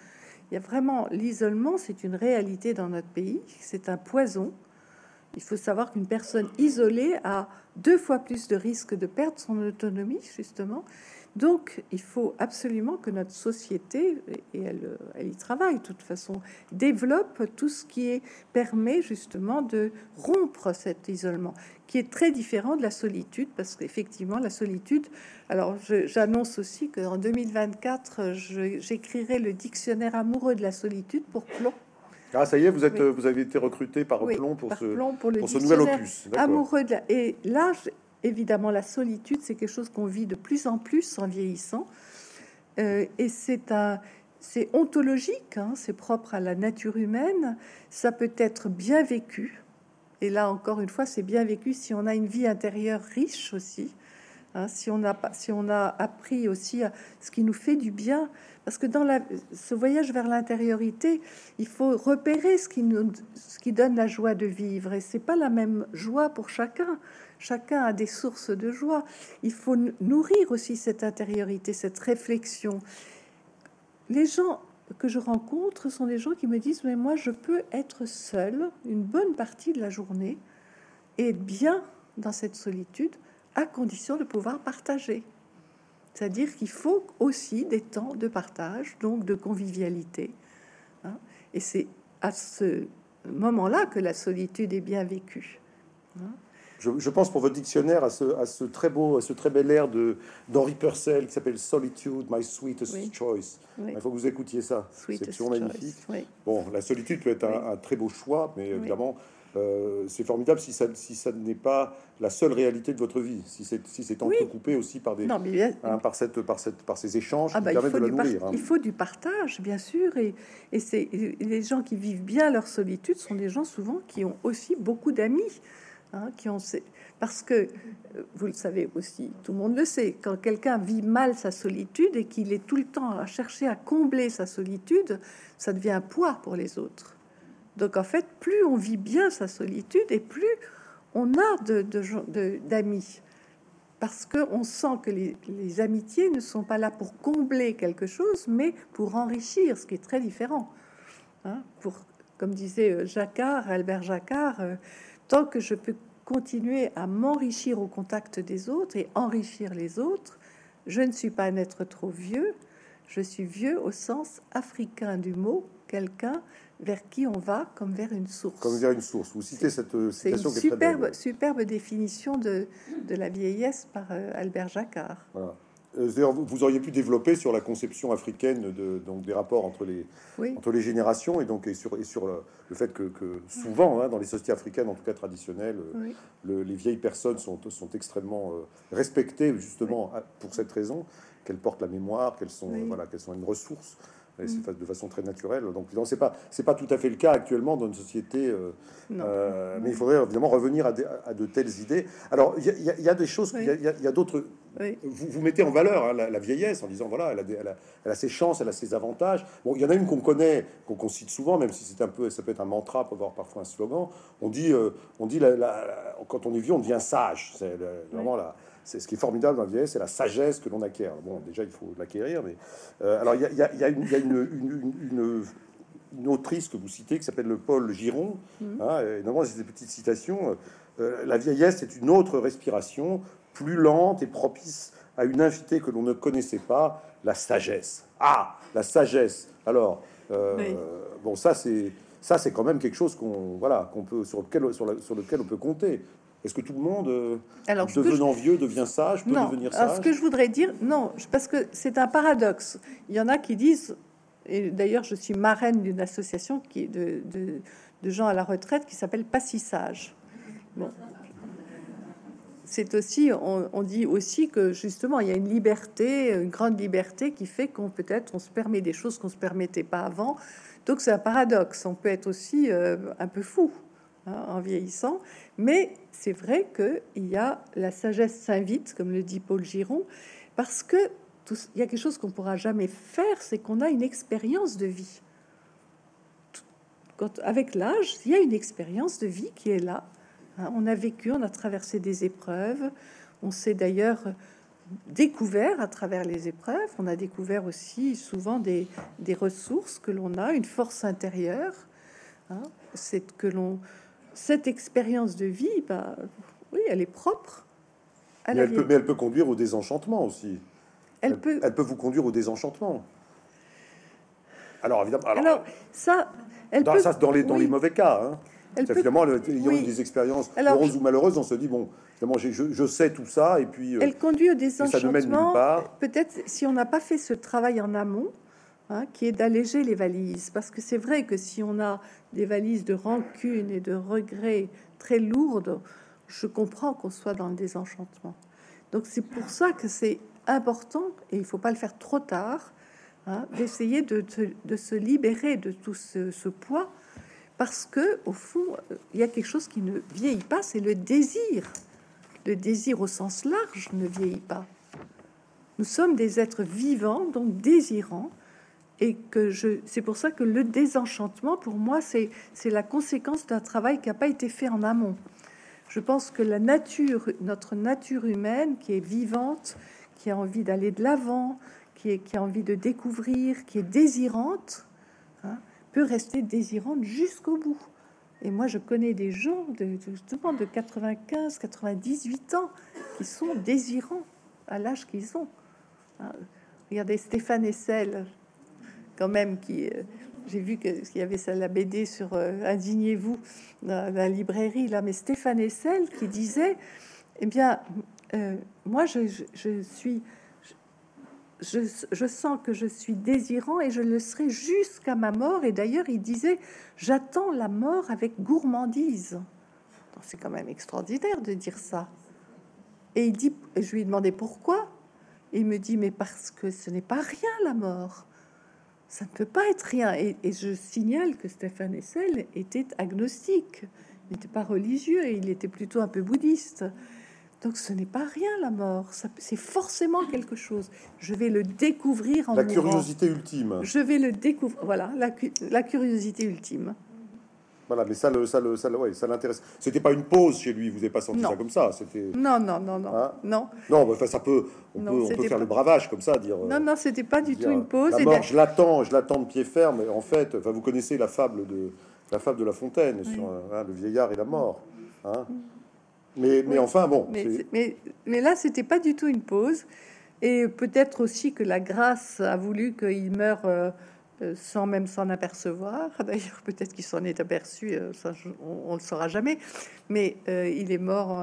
Speaker 2: Il y a vraiment l'isolement, c'est une réalité dans notre pays, c'est un poison. Il faut savoir qu'une personne isolée a deux fois plus de risques de perdre son autonomie, justement, donc, il faut absolument que notre société, et elle, elle y travaille de toute façon, développe tout ce qui est, permet justement de rompre cet isolement, qui est très différent de la solitude, parce qu'effectivement, la solitude, alors j'annonce aussi qu'en 2024, j'écrirai le dictionnaire amoureux de la solitude pour Plomb.
Speaker 1: Ah, ça y est, vous, êtes, vous avez été recruté par Plomb pour, ce, pour, pour ce nouvel opus.
Speaker 2: Amoureux de la... Et là, évidemment, la solitude, c'est quelque chose qu'on vit de plus en plus en vieillissant. Euh, et c'est ontologique, hein, c'est propre à la nature humaine. Ça peut être bien vécu. Et là, encore une fois, c'est bien vécu si on a une vie intérieure riche aussi. Hein, si on a appris aussi à ce qui nous fait du bien, parce que dans ce voyage vers l'intériorité, il faut repérer ce qui ce qui donne la joie de vivre, et c'est pas la même joie pour chacun. Chacun a des sources de joie. Il faut nourrir aussi cette intériorité, cette réflexion. Les gens que je rencontre sont des gens qui me disent mais moi je peux être seul une bonne partie de la journée et bien dans cette solitude à condition de pouvoir partager. C'est-à-dire qu'il faut aussi des temps de partage, donc de convivialité. Hein. Et c'est à ce moment-là que la solitude est bien vécue.
Speaker 1: Je, pense pour votre dictionnaire à ce, à ce, très beau, à ce très bel air de d'Henri Purcell qui s'appelle Solitude, My Sweetest Choice. Il faut que vous écoutiez ça. C'est toujours magnifique. Bon, la solitude peut être un, très beau choix, mais évidemment, euh, c'est formidable si ça, si ça n'est pas la seule réalité de votre vie, si c'est si c'est entrecoupé aussi par des hein, par cette par cette par ces échanges ah qui bah, permettent de la nourrir.
Speaker 2: Hein. Il faut du partage, bien sûr, et, et c'est les gens qui vivent bien leur solitude sont des gens souvent qui ont aussi beaucoup d'amis. Hein, qui ont parce que euh, vous le savez aussi, tout le monde le sait, quand quelqu'un vit mal sa solitude et qu'il est tout le temps à chercher à combler sa solitude, ça devient un poids pour les autres. Donc en fait, plus on vit bien sa solitude et plus on a. De, d'amis parce qu'on sent que les, les, amitiés ne sont pas là pour combler quelque chose, mais pour enrichir, ce qui est très différent. Hein, pour, comme disait euh, Jacquard, Albert Jacquard, euh, tant que je peux continuer à m'enrichir au contact des autres et enrichir les autres, je ne suis pas un être trop vieux, je suis vieux au sens africain du mot, quelqu'un vers qui on va comme vers une source.
Speaker 1: Comme vers une source. Vous citez cette euh, citation
Speaker 2: une superbe, superbe définition de, de, la vieillesse par euh, Albert Jacquard.
Speaker 1: Voilà. Euh, vous auriez pu développer sur la conception africaine de, donc des rapports entre les, entre les générations et donc et sur, et sur le, fait que, souvent hein, dans les sociétés africaines, en tout cas traditionnelles, les vieilles personnes sont, sont extrêmement respectées justement pour cette raison qu'elles portent la mémoire, qu'elles sont voilà qu'elles sont une ressource et c'est mm. de façon très naturelle. Donc, non, c'est pas, c'est pas tout à fait le cas actuellement dans une société. Euh, euh, mais il faudrait évidemment revenir à, de telles idées. Alors, il y, a des choses, il y a, d'autres. Vous, vous, mettez en valeur hein, la, vieillesse en disant voilà, elle a, elle, a, ses chances, elle a ses avantages. Bon, il y en a une qu'on connaît, qu'on cite souvent, même si c'est un peu, ça peut être un mantra, pour avoir parfois un slogan. On dit, euh, on dit, quand on est vieux, on devient sage. C'est vraiment la c'est ce qui est formidable dans la vieillesse, c'est la sagesse que l'on acquiert. Bon, déjà, il faut l'acquérir, mais euh, alors il y a, y a, une, une, une, autrice que vous citez qui s'appelle le Paul Giron. Hein, et normalement, c'est des petites citations. Euh, la vieillesse est une autre respiration, plus lente et propice à une invitée que l'on ne connaissait pas, la sagesse. Ah, la sagesse. Alors, euh, bon, ça c'est ça c'est quand même quelque chose qu'on voilà qu'on peut sur lequel sur, sur lequel on peut compter. Est-ce que tout le monde, euh, Alors, devenant vieux, devient sage, peut
Speaker 2: non.
Speaker 1: devenir sage
Speaker 2: ce que je voudrais dire, non, parce que c'est un paradoxe. Il y en a qui disent, et d'ailleurs, je suis marraine d'une association qui de, de, gens à la retraite qui s'appelle Passissage. Bon. C'est aussi, on, dit aussi que justement, il y a une liberté, une grande liberté qui fait qu'on peut-être on se permet des choses qu'on se permettait pas avant. Donc c'est un paradoxe. On peut être aussi euh, un peu fou. Hein, en vieillissant. Mais c'est vrai qu'il y a la sagesse s'invite, comme le dit Paul Giron, parce que il y a quelque chose qu'on pourra jamais faire, c'est qu'on a une expérience de vie. Quand, avec l'âge, il y a une expérience de vie qui est là. Hein. on a vécu, on a traversé des épreuves. On s'est d'ailleurs découvert à travers les épreuves. On a découvert aussi souvent des, des ressources que l'on a, une force intérieure. Hein. c'est que l'on cette expérience de vie, bah, oui, elle est propre.
Speaker 1: mais, elle peut, mais, elle peut, conduire au désenchantement aussi. Elle, peut, elle peut vous conduire au désenchantement. Alors évidemment,
Speaker 2: alors, ça, elle
Speaker 1: dans,
Speaker 2: peut,
Speaker 1: ça dans les dans les mauvais cas. Hein. Elle peut, finalement, il y a des expériences heureuses ou malheureuses. On se dit bon, finalement, je, je, sais tout ça et puis.
Speaker 2: Euh, elle conduit au désenchantement. Peut-être si on n'a pas fait ce travail en amont, Hein, qui est d'alléger les valises. Parce que c'est vrai que si on a des valises de rancune et de regrets très lourdes, je comprends qu'on soit dans le désenchantement. Donc c'est pour ça que c'est important, et il ne faut pas le faire trop tard, hein, d'essayer de, de, se libérer de tout ce, ce, poids, parce que au fond, il y a quelque chose qui ne vieillit pas, c'est le désir. Le désir au sens large ne vieillit pas. Nous sommes des êtres vivants, donc désirants, et c'est pour ça que le désenchantement, pour moi, c'est, c'est la conséquence d'un travail qui n'a pas été fait en amont. Je pense que la nature, notre nature humaine, qui est vivante, qui a envie d'aller de l'avant, qui a envie de découvrir, qui est désirante, hein, peut rester désirante jusqu'au bout. Et moi, je connais des gens de, justement de 95, 98 ans qui sont désirants à l'âge qu'ils ont. Hein. Regardez Stéphane Essel, quand même qui euh, j'ai vu qu'il y avait ça la BD sur euh, indignez-vous dans la librairie là mais Stéphane Essel qui disait eh bien euh, moi je, suis je, sens que je suis désirant et je le serai jusqu'à ma mort et d'ailleurs il disait j'attends la mort avec gourmandise c'est quand même extraordinaire de dire ça et il dit je lui ai demandé pourquoi il me dit mais parce que ce n'est pas rien la mort ça ne peut pas être rien. Et, je signale que Stéphane Essel était agnostique. n'était pas religieux, il était plutôt un peu bouddhiste. Donc ce n'est pas rien la mort, c'est forcément quelque chose. Je vais le découvrir en
Speaker 1: La curiosité ultime.
Speaker 2: Je vais le découvrir, voilà, la, la curiosité ultime.
Speaker 1: Voilà, mais ça, le, ça, le, ça, ouais, ça l'intéresse. C'était pas une pause chez lui, vous n'avez pas senti ça comme ça. C'était.
Speaker 2: Non, non, non, non, hein non.
Speaker 1: Non, enfin, ça peut, on peut, on peut faire le bravage comme ça, dire.
Speaker 2: Non, non, c'était pas du tout une pause.
Speaker 1: La mort, je l'attends, je l'attends de pied ferme. En fait, enfin, vous connaissez la fable de la fable de La Fontaine sur hein, le vieillard et la mort. Hein mais, mais enfin, bon.
Speaker 2: Mais, mais, mais là, c'était pas du tout une pause. Et peut-être aussi que la grâce a voulu qu'il meure. Euh, euh, sans même s'en apercevoir. D'ailleurs, peut-être qu'il s'en est aperçu, euh, ça, on, ne le saura jamais. Mais euh, il est mort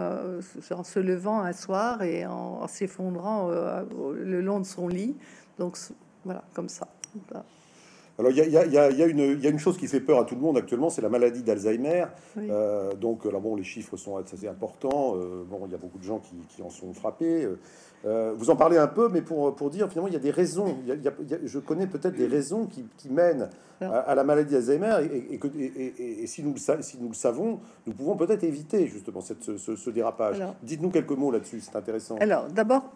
Speaker 2: en se levant un soir et en, s'effondrant le long de son lit. Donc voilà, comme ça.
Speaker 1: Alors il y, y, a, une chose qui fait peur à tout le monde actuellement, c'est la maladie d'Alzheimer. donc là, bon, les chiffres sont assez importants. bon, il y a beaucoup de gens qui, qui en sont frappés. Euh, vous en parlez un peu, mais pour, pour dire finalement, il y a des raisons. je connais peut-être des raisons qui, mènent à, la maladie d'Alzheimer et, et, si, nous le, si nous le savons, nous pouvons peut-être éviter justement cette, ce, dérapage. Dites-nous quelques mots là-dessus, c'est intéressant.
Speaker 2: Alors, d'abord, euh,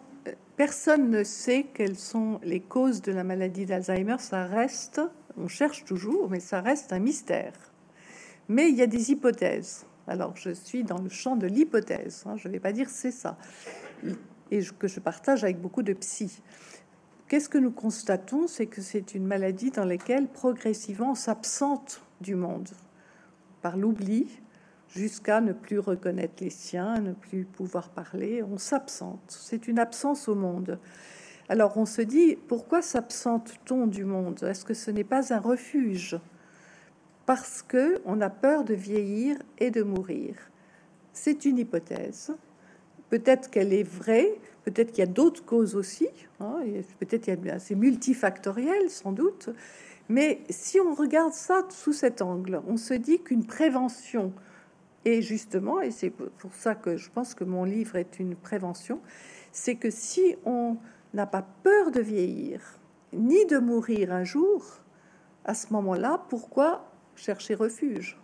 Speaker 2: personne ne sait quelles sont les causes de la maladie d'Alzheimer. Ça reste, on cherche toujours, mais ça reste un mystère. Mais il y a des hypothèses. Alors, je suis dans le champ de l'hypothèse. Hein, je ne vais pas dire c'est ça et que je partage avec beaucoup de psy. Qu'est-ce que nous constatons C'est que c'est une maladie dans laquelle progressivement on s'absente du monde par l'oubli jusqu'à ne plus reconnaître les siens, ne plus pouvoir parler. On s'absente. C'est une absence au monde. Alors on se dit, pourquoi s'absente-t-on du monde? Est-ce que ce n'est pas un refuge? Parce que on a peur de vieillir et de mourir. C'est une hypothèse. Peut-être qu'elle est vraie, peut-être qu'il y a d'autres causes aussi, hein, peut-être c'est multifactoriel sans doute, mais si on regarde ça sous cet angle, on se dit qu'une prévention et justement, et c'est pour ça que je pense que mon livre est une prévention, c'est que si on n'a pas peur de vieillir, ni de mourir un jour, à ce moment-là, pourquoi chercher refuge?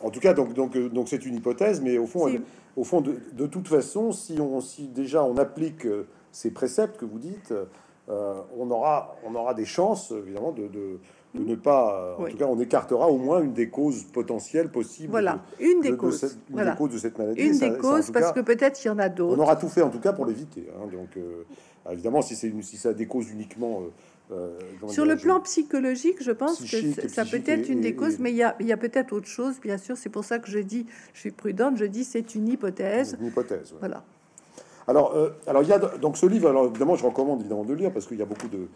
Speaker 1: En tout cas, donc donc euh, donc c'est une hypothèse, mais au fond, au fond, de, de, toute façon, si on si déjà on applique euh, ces préceptes que vous dites, euh, on aura on aura des chances évidemment de, de, de ne pas. En tout cas, on écartera au moins une des causes potentielles possibles.
Speaker 2: Voilà, une des causes.
Speaker 1: Cette, une des causes de cette maladie.
Speaker 2: Une des causes, parce que peut-être il y en a d'autres.
Speaker 1: On aura tout fait en tout cas pour l'éviter. Hein, donc, évidemment, si c'est si ça des causes uniquement
Speaker 2: euh, Sur le plan psychologique, je pense que ça peut être une des causes, mais il y a, peut-être autre chose, bien sûr. C'est pour ça que je dis, je suis prudente, je dis c'est une hypothèse.
Speaker 1: Une hypothèse.
Speaker 2: Voilà.
Speaker 1: Alors, euh, alors il y a donc ce livre. Alors évidemment, je recommande évidemment de le lire parce qu'il y a beaucoup de,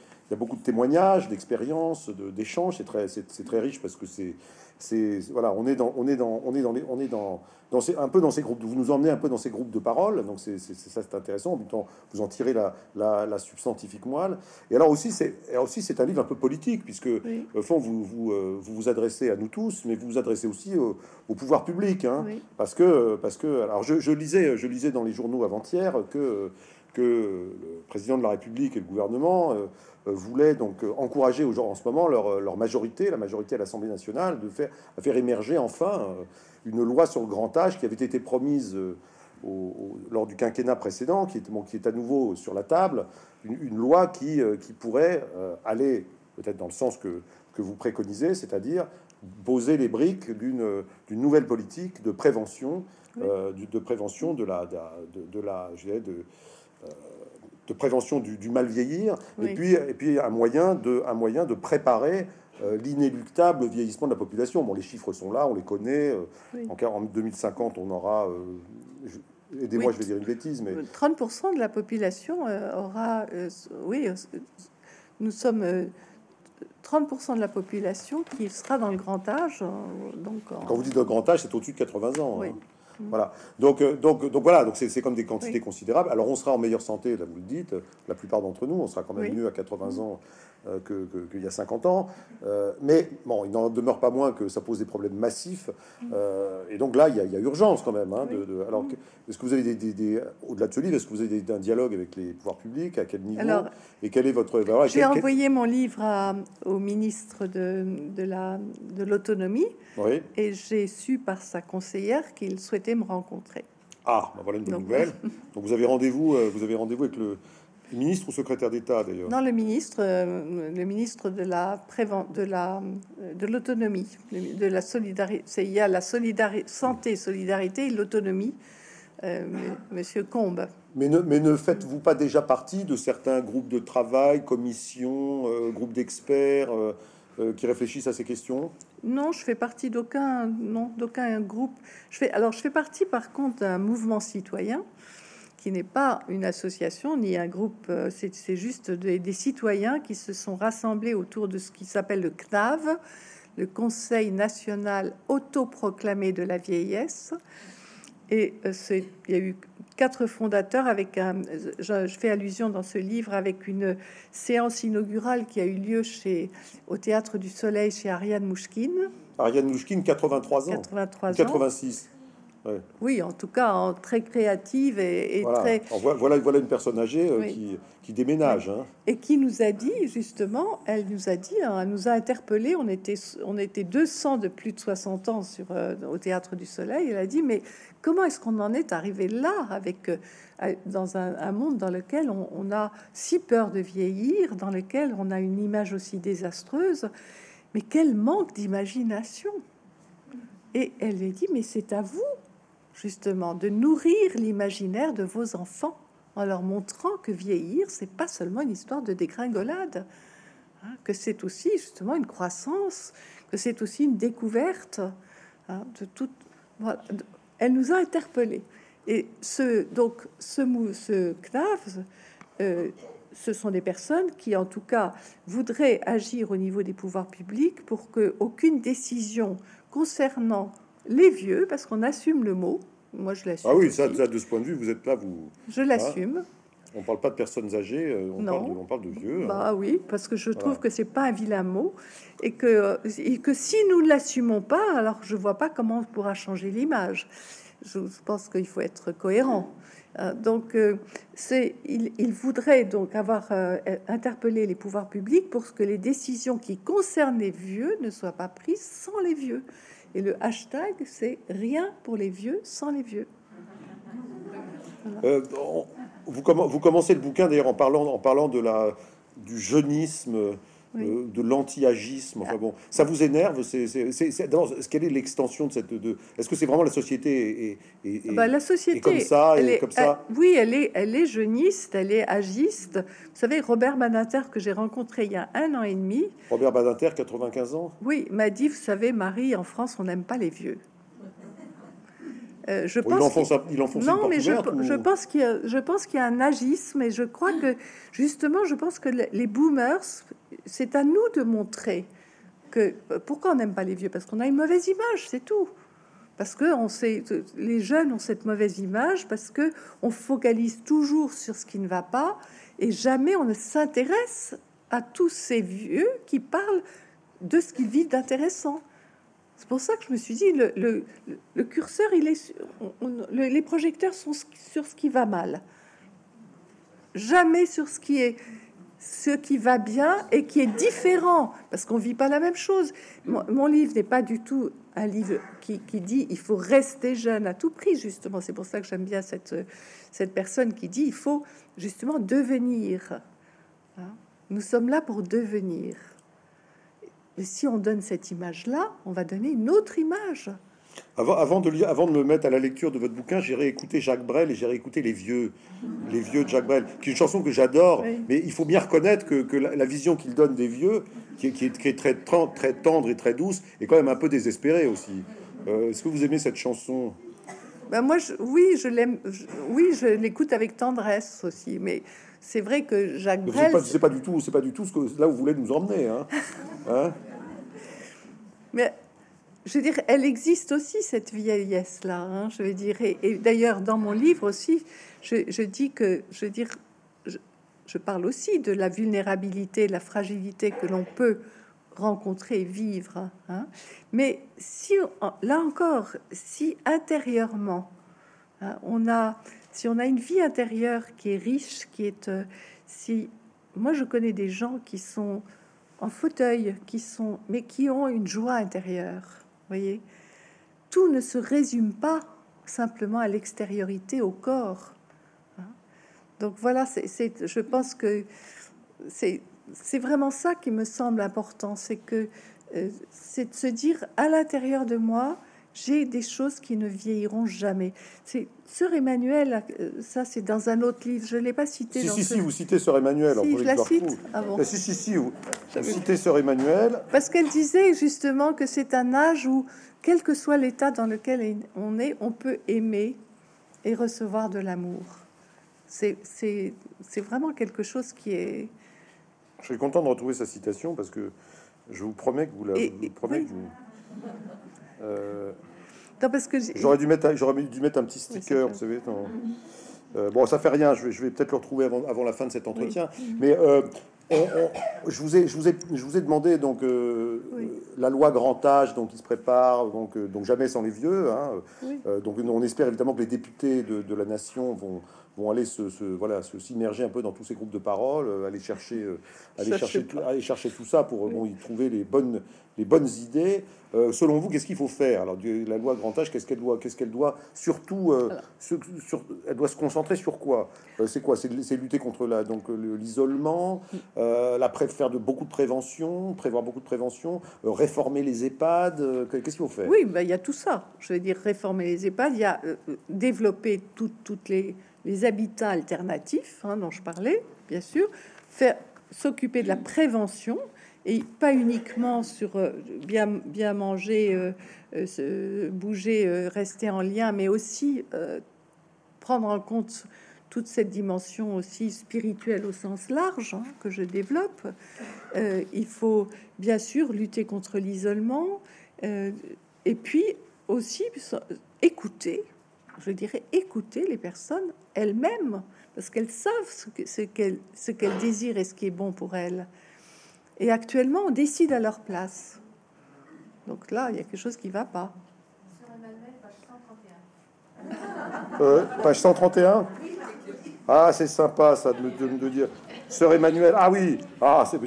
Speaker 1: témoignages, d'expériences, d'échanges. C'est c'est très riche parce que c'est c'est voilà, on est dans, on est dans, on est dans les, on est dans, dans ces, un peu dans ces groupes. Vous nous emmenez un peu dans ces groupes de parole, donc c'est ça, c'est intéressant. En même temps, vous en tirez la, la, la substantifique moelle. Et alors aussi, c'est aussi c'est un livre un peu politique puisque au fond vous vous, euh, vous vous adressez à nous tous, mais vous vous adressez aussi au, pouvoir public, hein, parce que parce que alors je, je, lisais je lisais dans les journaux avant-hier que que le président de la République et le gouvernement euh, voulaient donc euh, encourager aux gens en ce moment leur, leur majorité, la majorité à l'Assemblée nationale, de faire, à faire émerger enfin une loi sur le grand âge qui avait été promise lors du quinquennat précédent, qui est, bon, qui est à nouveau sur la table, une, loi qui, qui pourrait aller peut-être dans le sens que, que vous préconisez, c'est-à-dire poser les briques d'une nouvelle politique de prévention, de prévention de la, de, de la, je dirais, de, euh, de prévention du, mal vieillir, et, puis, et puis un moyen de, un moyen de préparer euh, l'inéluctable vieillissement de la population. Bon, les chiffres sont là, on les connaît. Euh, en, en, 2050, on aura... Aidez-moi, je vais dire une bêtise, mais...
Speaker 2: 30% de la population aura... oui, nous sommes... 30% de la population qui sera dans le grand âge. Donc
Speaker 1: Quand vous dites de grand âge, c'est au-dessus de 80 ans. Hein. Voilà. Donc, euh, donc, donc voilà, donc c'est comme des quantités considérables. Alors on sera en meilleure santé, là vous le dites, la plupart d'entre nous, on sera quand même mieux à 80 ans euh, qu'il y a 50 ans. Euh, mais bon, il n'en demeure pas moins que ça pose des problèmes massifs. Euh, et donc là, il y, a, urgence quand même. Hein, de, alors, est-ce que vous avez des, au-delà de ce livre, est-ce que vous avez un dialogue avec les pouvoirs publics? À quel niveau? Alors, Et quel est votre
Speaker 2: J'ai envoyé mon livre au ministre de, de la de l'autonomie. Et j'ai su par sa conseillère qu'il souhaitait me rencontrer.
Speaker 1: Ah, bah voilà une bonne nouvelle. Donc vous avez rendez-vous, vous avez rendez-vous avec le ministre ou secrétaire d'État d'ailleurs?
Speaker 2: Non, le ministre, euh, le ministre de la de la de l'autonomie, de la solidarité. Il y a la solidarité, santé, solidarité et l'autonomie. Euh, Monsieur Combe.
Speaker 1: Mais ne, mais ne faites-vous pas déjà partie de certains groupes de travail, commissions, euh, groupes d'experts qui réfléchissent à ces questions?
Speaker 2: Non, je fais partie d'aucun non d'aucun groupe. Je fais alors je fais partie par contre d'un mouvement citoyen qui n'est pas une association ni un groupe, euh, c'est juste des, citoyens qui se sont rassemblés autour de ce qui s'appelle le CNAV, le Conseil national autoproclamé de la vieillesse. Et euh, il y a eu quatre fondateurs avec un, je, je, fais allusion dans ce livre avec une séance inaugurale qui a eu lieu chez au Théâtre du Soleil chez Ariane Mouchkine.
Speaker 1: Ariane Mouchkine, 83 ans. 83 86.
Speaker 2: Oui, en tout cas, très créative et, très.
Speaker 1: Voilà, voilà une personne âgée euh, qui, qui, déménage. Hein.
Speaker 2: Et qui nous a dit, justement, elle nous a dit, hein, elle nous a interpellés. On était, on était 200 de plus de 60 ans sur, euh, au Théâtre du Soleil. Elle a dit Mais comment est-ce qu'on en est arrivé là, avec, euh, dans un, monde dans lequel on, on a si peur de vieillir, dans lequel on a une image aussi désastreuse? Mais quel manque d'imagination Et elle lui a dit Mais c'est à vous justement, de nourrir l'imaginaire de vos enfants en leur montrant que vieillir, c'est pas seulement une histoire de dégringolade, hein, que c'est aussi justement une croissance, que c'est aussi une découverte hein, de toute. Elle nous a interpellés. Et ce, donc, ce, ce CNAV, euh, ce sont des personnes qui, en tout cas, voudraient agir au niveau des pouvoirs publics pour que aucune décision concernant les vieux, parce qu'on assume le mot. Moi, je l'assume.
Speaker 1: Ah oui, ça, de ce point de vue, vous êtes là, vous.
Speaker 2: Je l'assume.
Speaker 1: On On parle pas de personnes âgées, euh, on, Parle, de, on parle de vieux.
Speaker 2: Hein. Bah oui, parce que je trouve que c'est pas un vilain mot et que, et que si nous ne l'assumons pas, alors je vois pas comment on pourra changer l'image. Je pense qu'il faut être cohérent. Euh, donc, euh, c'est, il, il, voudrait donc avoir interpellé les pouvoirs publics pour que les décisions qui concernent les vieux ne soient pas prises sans les vieux. Et le hashtag, c'est rien pour les vieux sans les vieux.
Speaker 1: Euh, vous, commencez le bouquin d'ailleurs en parlant, en parlant de la, du jeunisme de l'anti-agisme. Enfin bon, ça vous énerve C'est quelle est l'extension de cette de Est-ce que c'est vraiment la société
Speaker 2: et, bah, la société
Speaker 1: comme ça elle est, comme ça?
Speaker 2: Oui, elle est elle est jeuniste, elle est agiste. Vous savez, Robert Badinter que j'ai rencontré il y a un an et demi.
Speaker 1: Robert Badinter, 95 ans?
Speaker 2: Oui, m'a dit, vous savez, Marie, en France, on n'aime pas les vieux. Euh, je pense il
Speaker 1: enfonce, il enfonce
Speaker 2: non, mais je, je, pense qu'il y a, je pense qu'il y a un agisme et je crois que justement, je pense que les boomers, c'est à nous de montrer que pourquoi on n'aime pas les vieux? Parce qu'on a une mauvaise image, c'est tout. Parce que on sait, les jeunes ont cette mauvaise image parce que on focalise toujours sur ce qui ne va pas et jamais on ne s'intéresse à tous ces vieux qui parlent de ce qu'ils vivent d'intéressant. C'est pour ça que je me suis dit, le, curseur, il est, les projecteurs sont sur ce qui va mal, jamais sur ce qui est, ce qui va bien et qui est différent, parce qu'on vit pas la même chose. Mon, livre n'est pas du tout un livre qui, qui, dit il faut rester jeune à tout prix, justement. C'est pour ça que j'aime bien cette, cette personne qui dit il faut justement devenir. Hein? Nous sommes là pour devenir. Et si on donne cette image-là, on va donner une autre image.
Speaker 1: Avant, avant, de avant de me mettre à la lecture de votre bouquin, j'ai réécouté Jacques Brel et j'ai réécouté Les Vieux, Les Vieux de Jacques Brel, qui est une chanson que j'adore. Mais il faut bien reconnaître que, la, vision qu'il donne des vieux, qui est, très, très tendre et très douce, est quand même un peu désespérée aussi. Euh, est-ce que vous aimez cette chanson?
Speaker 2: Ben moi, oui, je l'aime. Oui, je l'écoute avec tendresse aussi. Mais c'est vrai que Jacques Brel.
Speaker 1: C'est pas, du tout, c'est pas du tout ce que là où vous voulez nous emmener, hein, hein?
Speaker 2: Je veux dire, elle existe aussi cette vieillesse-là. Hein, je veux dire, et, d'ailleurs dans mon livre aussi, je, dis que, je veux dire, je, parle aussi de la vulnérabilité, la fragilité que l'on peut rencontrer, vivre. Hein. Mais si là encore, si intérieurement hein, on a, si on a une vie intérieure qui est riche, qui est, euh, si moi je connais des gens qui sont en fauteuil, qui sont, mais qui ont une joie intérieure Tout ne se résume pas simplement à l'extériorité, au corps. Hein. Donc voilà, c'est, je pense que c'est, vraiment ça qui me semble important, c'est que euh, c'est de se dire à l'intérieur de moi, j'ai des choses qui ne vieilliront jamais. C'est Sœur Emmanuel, euh, ça c'est dans un autre livre, je ne l'ai pas cité.
Speaker 1: Si, si, si, vous citez Sœur Emmanuel.
Speaker 2: Si, je la cite
Speaker 1: ah Si, si, si, vous, citez Sœur Emmanuel.
Speaker 2: Parce qu'elle disait justement que c'est un âge où, quel que soit l'état dans lequel on est, on peut aimer et recevoir de l'amour. C'est vraiment quelque chose qui est...
Speaker 1: Je suis content de retrouver sa citation parce que je vous promets que vous la... vous promets que vous...
Speaker 2: Euh, non, parce que
Speaker 1: j'aurais dû mettre, j'aurais dû mettre un petit sticker, vous savez. Euh, bon, ça fait rien. Je vais, je vais peut-être le retrouver avant, avant, la fin de cet entretien. Mais euh, je, vous ai, je, vous ai, je vous ai demandé donc la loi grand âge, donc qui se prépare, donc, donc jamais sans les vieux. Hein. donc on espère évidemment que les députés de, de la nation vont vont aller se, voilà se s'immerger un peu dans tous ces groupes de parole, euh, aller chercher euh, aller chercher tout, aller chercher tout ça pour bon, y trouver les bonnes les bonnes idées. Euh, selon vous, qu'est-ce qu'il faut faire? Alors la loi grand âge, qu'est-ce qu'elle doit qu'est-ce qu'elle doit surtout sur, elle doit se concentrer sur quoi? C'est quoi? C'est lutter contre la donc l'isolement, la pré faire de beaucoup de prévention, prévoir beaucoup de prévention, réformer les EHPAD. qu'est-ce qu'il faut faire?
Speaker 2: Oui, ben, il y a tout ça. Je veux dire réformer les EHPAD, il y a développer toutes les les habitats alternatifs hein, dont je parlais, bien sûr, faire s'occuper de la prévention et pas uniquement sur euh, bien, bien manger, euh, euh, bouger, rester en lien, mais aussi prendre en compte toute cette dimension aussi spirituelle au sens large hein, que je développe. il faut bien sûr lutter contre l'isolement et puis aussi écouter je dirais, écouter les personnes elles-mêmes, parce qu'elles savent ce qu'elles désirent et ce qui est bon pour elles. Et actuellement, on décide à leur place. Donc là, il y a quelque chose qui va pas.
Speaker 1: Euh, page 131 Ah, c'est sympa ça de me, de, dire. Sœur Emmanuel, ah oui, ah, c'est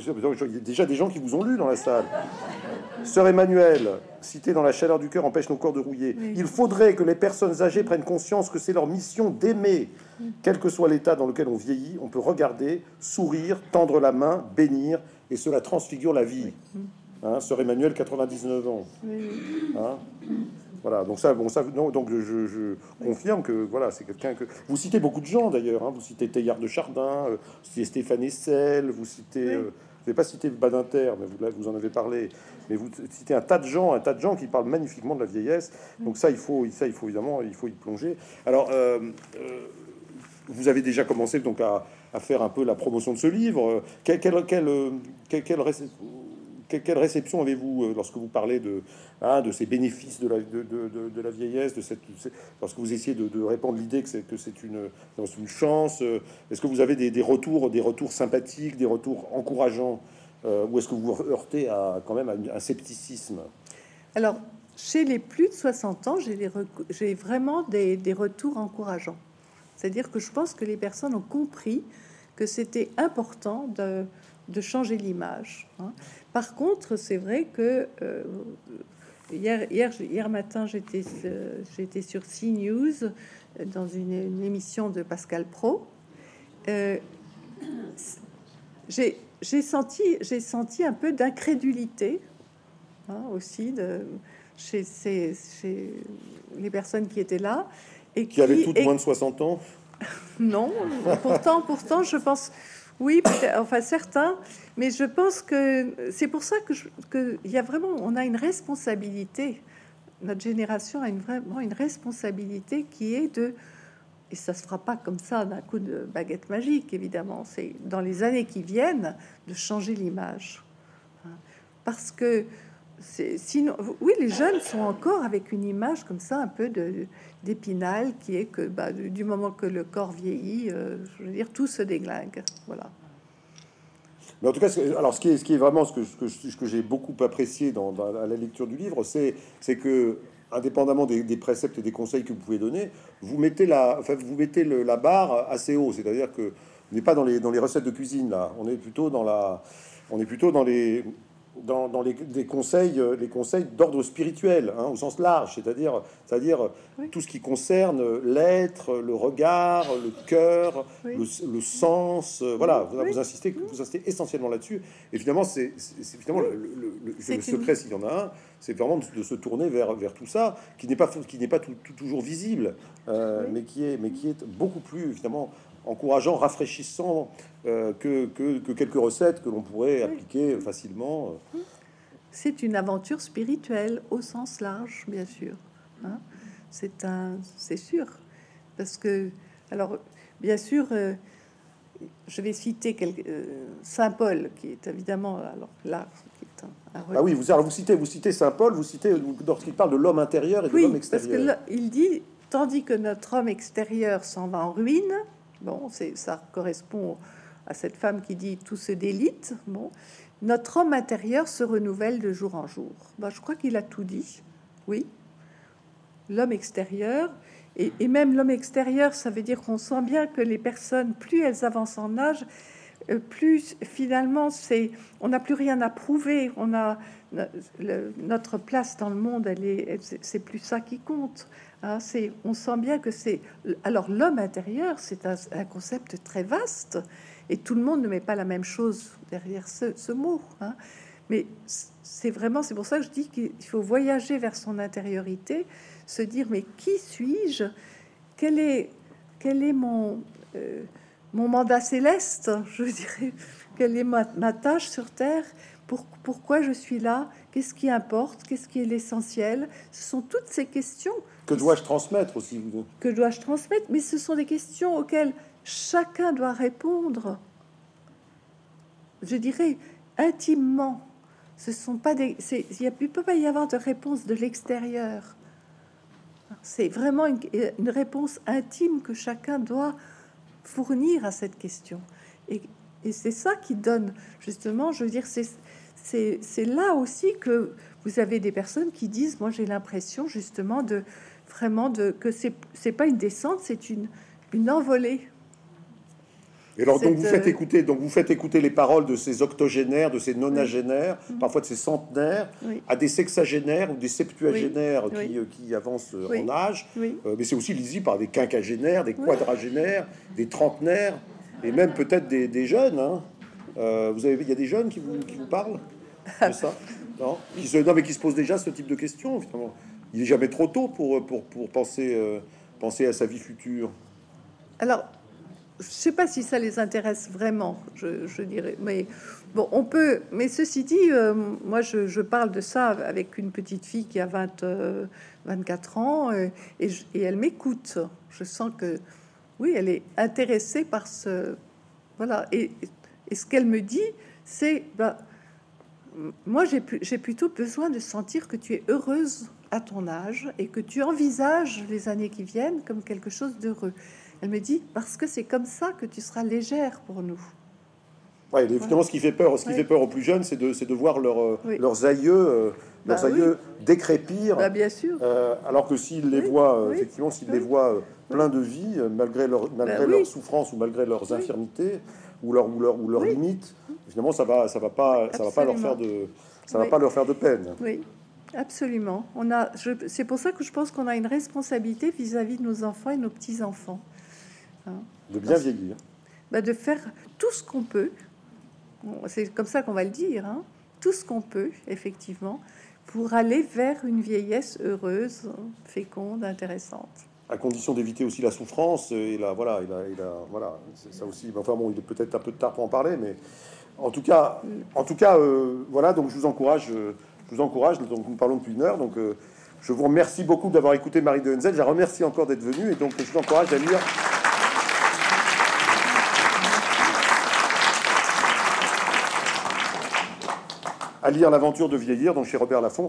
Speaker 1: déjà des gens qui vous ont lu dans la salle. Sœur Emmanuel, cité dans la chaleur du cœur, empêche nos corps de rouiller. Il faudrait que les personnes âgées prennent conscience que c'est leur mission d'aimer. Quel que soit l'état dans lequel on vieillit, on peut regarder, sourire, tendre la main, bénir, et cela transfigure la vie. Hein, Sœur Emmanuel, 99 ans. Hein voilà, donc ça, bon, ça, non, donc je, confirme que voilà, c'est quelqu'un que vous citez beaucoup de gens d'ailleurs. Hein, vous citez Teilhard de Chardin, euh, vous citez Stéphane Essel, vous citez, euh, vous n'avez pas cité Badinter, mais vous, vous en avez parlé. Mais vous citez un tas de gens, un tas de gens qui parlent magnifiquement de la vieillesse. Donc ça, il faut, ça, il faut évidemment, il faut y plonger. Alors, euh, vous avez déjà commencé donc à, faire un peu la promotion de ce livre. Quelle, quelle, quelle, quelle quelle réception avez-vous euh, lorsque vous parlez de, hein, de ces bénéfices de la, de, la vieillesse, de cette, lorsque vous essayez de, répandre l'idée que c'est, que c'est une, une chance euh, Est-ce que vous avez des, retours, des retours sympathiques, des retours encourageants euh, Ou est-ce que vous heurtez à, quand même à un scepticisme?
Speaker 2: Alors, chez les plus de 60 ans, j'ai vraiment des, des retours encourageants. C'est-à-dire que je pense que les personnes ont compris que c'était important de, de changer l'image. Hein. Par contre, c'est vrai que euh, hier, hier, hier matin, j'étais euh, j'étais sur CNews euh, dans une, émission de Pascal Pro. j'ai senti, j'ai senti un peu d'incrédulité hein, aussi de, chez, chez, les personnes qui étaient là
Speaker 1: et qui, avaient toutes moins de 60 ans.
Speaker 2: non, pourtant, pourtant, je pense oui, enfin certains, mais je pense que c'est pour ça que il y a vraiment, on a une responsabilité. Notre génération a une, vraiment une responsabilité qui est de, et ça se fera pas comme ça d'un coup de baguette magique, évidemment. C'est dans les années qui viennent de changer l'image, parce que sinon, oui, les jeunes sont encore avec une image comme ça, un peu d'épinal, qui est que bah, du moment que le corps vieillit, euh, je veux dire, tout se déglingue. Voilà.
Speaker 1: Mais en tout cas, alors ce qui est, vraiment ce que, j'ai beaucoup apprécié dans, la lecture du livre, c'est que indépendamment des, préceptes et des conseils que vous pouvez donner, vous mettez la, enfin, vous mettez la barre assez haut. C'est-à-dire que n'est pas dans les, dans les recettes de cuisine là, on est plutôt dans la, on est plutôt dans les, dans, les, conseils, euh, les conseils d'ordre spirituel, hein, au sens large, c'est-à-dire, c'est-à-dire tout ce qui concerne l'être, le regard, le cœur, le, sens. Euh, voilà, vous, insistez, vous insistez essentiellement là-dessus. Et finalement, c'est finalement le, secret, s'il y en a un, c'est vraiment de, se tourner vers, vers tout ça, qui n'est pas, qui n'est pas toujours visible, euh, mais qui est, mais qui est beaucoup plus finalement encourageant, rafraîchissant euh, que, que, quelques recettes que l'on pourrait appliquer facilement.
Speaker 2: C'est une aventure spirituelle au sens large, bien sûr. Hein. c'est un, c'est sûr, parce que, alors, bien sûr, euh, je vais citer euh, Saint Paul, qui est évidemment, alors là,
Speaker 1: ah oui, vous, vous citez, vous citez Saint Paul, vous citez lorsqu'il parle de l'homme intérieur et de l'homme extérieur.
Speaker 2: Parce que il dit, tandis que notre homme extérieur s'en va en ruine, Bon, ça correspond à cette femme qui dit tout se délite. Bon, notre homme intérieur se renouvelle de jour en jour. Ben, je crois qu'il a tout dit. Oui, l'homme extérieur et, même l'homme extérieur, ça veut dire qu'on sent bien que les personnes, plus elles avancent en âge, plus finalement c'est, on n'a plus rien à prouver. On a notre place dans le monde, elle est, c'est plus ça qui compte. Hein, c'est, on sent bien que c'est. Alors, l'homme intérieur, c'est un, concept très vaste et tout le monde ne met pas la même chose derrière ce, mot. Hein. Mais c'est vraiment, c'est pour ça que je dis qu'il faut voyager vers son intériorité, se dire mais qui suis-je? Quel est, quel est mon, euh, mon mandat céleste Je dirais, quelle est ma, ma tâche sur Terre pour, Pourquoi je suis là Qu'est-ce qui importe Qu'est-ce qui est l'essentiel Ce sont toutes ces questions
Speaker 1: que dois-je transmettre aussi
Speaker 2: Que dois-je transmettre Mais ce sont des questions auxquelles chacun doit répondre. Je dirais intimement. Ce sont pas des. Il ne peut pas y avoir de réponse de l'extérieur. C'est vraiment une, une, réponse intime que chacun doit fournir à cette question. Et, c'est ça qui donne, justement, je veux dire, c'est là aussi que vous avez des personnes qui disent, moi j'ai l'impression justement de, vraiment de, que c'est pas une descente, c'est une, une envolée.
Speaker 1: Et alors, donc vous faites euh, écouter, donc vous faites écouter les paroles de ces octogénaires, de ces nonagénaires, parfois de ces centenaires, à des sexagénaires ou des septuagénaires qui, euh, qui, avancent euh, en âge. mais c'est aussi lisible par des quinquagénaires, des quadragénaires, des trentenaires, et même peut-être des, jeunes. Hein. vous avez, il y a des jeunes qui vous, qui vous parlent de ça, non, qui se, non, mais qui se posent déjà ce type de questions, finalement. Il est jamais trop tôt pour, pour, pour penser, euh, penser à sa vie future.
Speaker 2: Alors, je sais pas si ça les intéresse vraiment, je, dirais, mais bon, on peut. Mais ceci dit, euh, moi, je, parle de ça avec une petite fille qui a 20, 24 euh, ans et, et, elle m'écoute. Je sens que, oui, elle est intéressée par ce. Voilà. Et, et ce qu'elle me dit, c'est. Bah, moi, j'ai plutôt besoin de sentir que tu es heureuse à ton âge et que tu envisages les années qui viennent comme quelque chose d'heureux. Elle me dit parce que c'est comme ça que tu seras légère pour nous.
Speaker 1: Ouais, évidemment, ce qui fait peur, ce qui fait peur aux plus jeunes, c'est de, de voir leur, euh, leurs aïeux, euh, leurs bah aïeux décrépir.
Speaker 2: Bah, bien sûr.
Speaker 1: Euh, alors que s'ils les voient, effectivement, s'ils les voient plein de vie, malgré leur, malgré bah leur souffrance ou malgré leurs infirmités ou leurs ou leur, ou leur limites, finalement, ça va, ça va pas, ça va pas leur faire de, ça va pas leur faire de peine.
Speaker 2: Oui. Absolument. On a, c'est pour ça que je pense qu'on a une responsabilité vis-à-vis de nos enfants et nos petits-enfants.
Speaker 1: Hein. de bien vieillir.
Speaker 2: Bah, de faire tout ce qu'on peut. C'est comme ça qu'on va le dire. Hein. tout ce qu'on peut, effectivement, pour aller vers une vieillesse heureuse, féconde, intéressante.
Speaker 1: À condition d'éviter aussi la souffrance et la voilà, il a, il a voilà, ça aussi. Enfin bon, il est peut-être un peu tard pour en parler, mais en tout cas, en tout cas, euh, voilà. Donc je vous encourage. Je vous encourage, donc nous parlons depuis une heure, donc euh, je vous remercie beaucoup d'avoir écouté Marie de Henzel, je la remercie encore d'être venue, et donc je vous encourage à lire... à lire L'aventure de vieillir, donc chez Robert Laffont.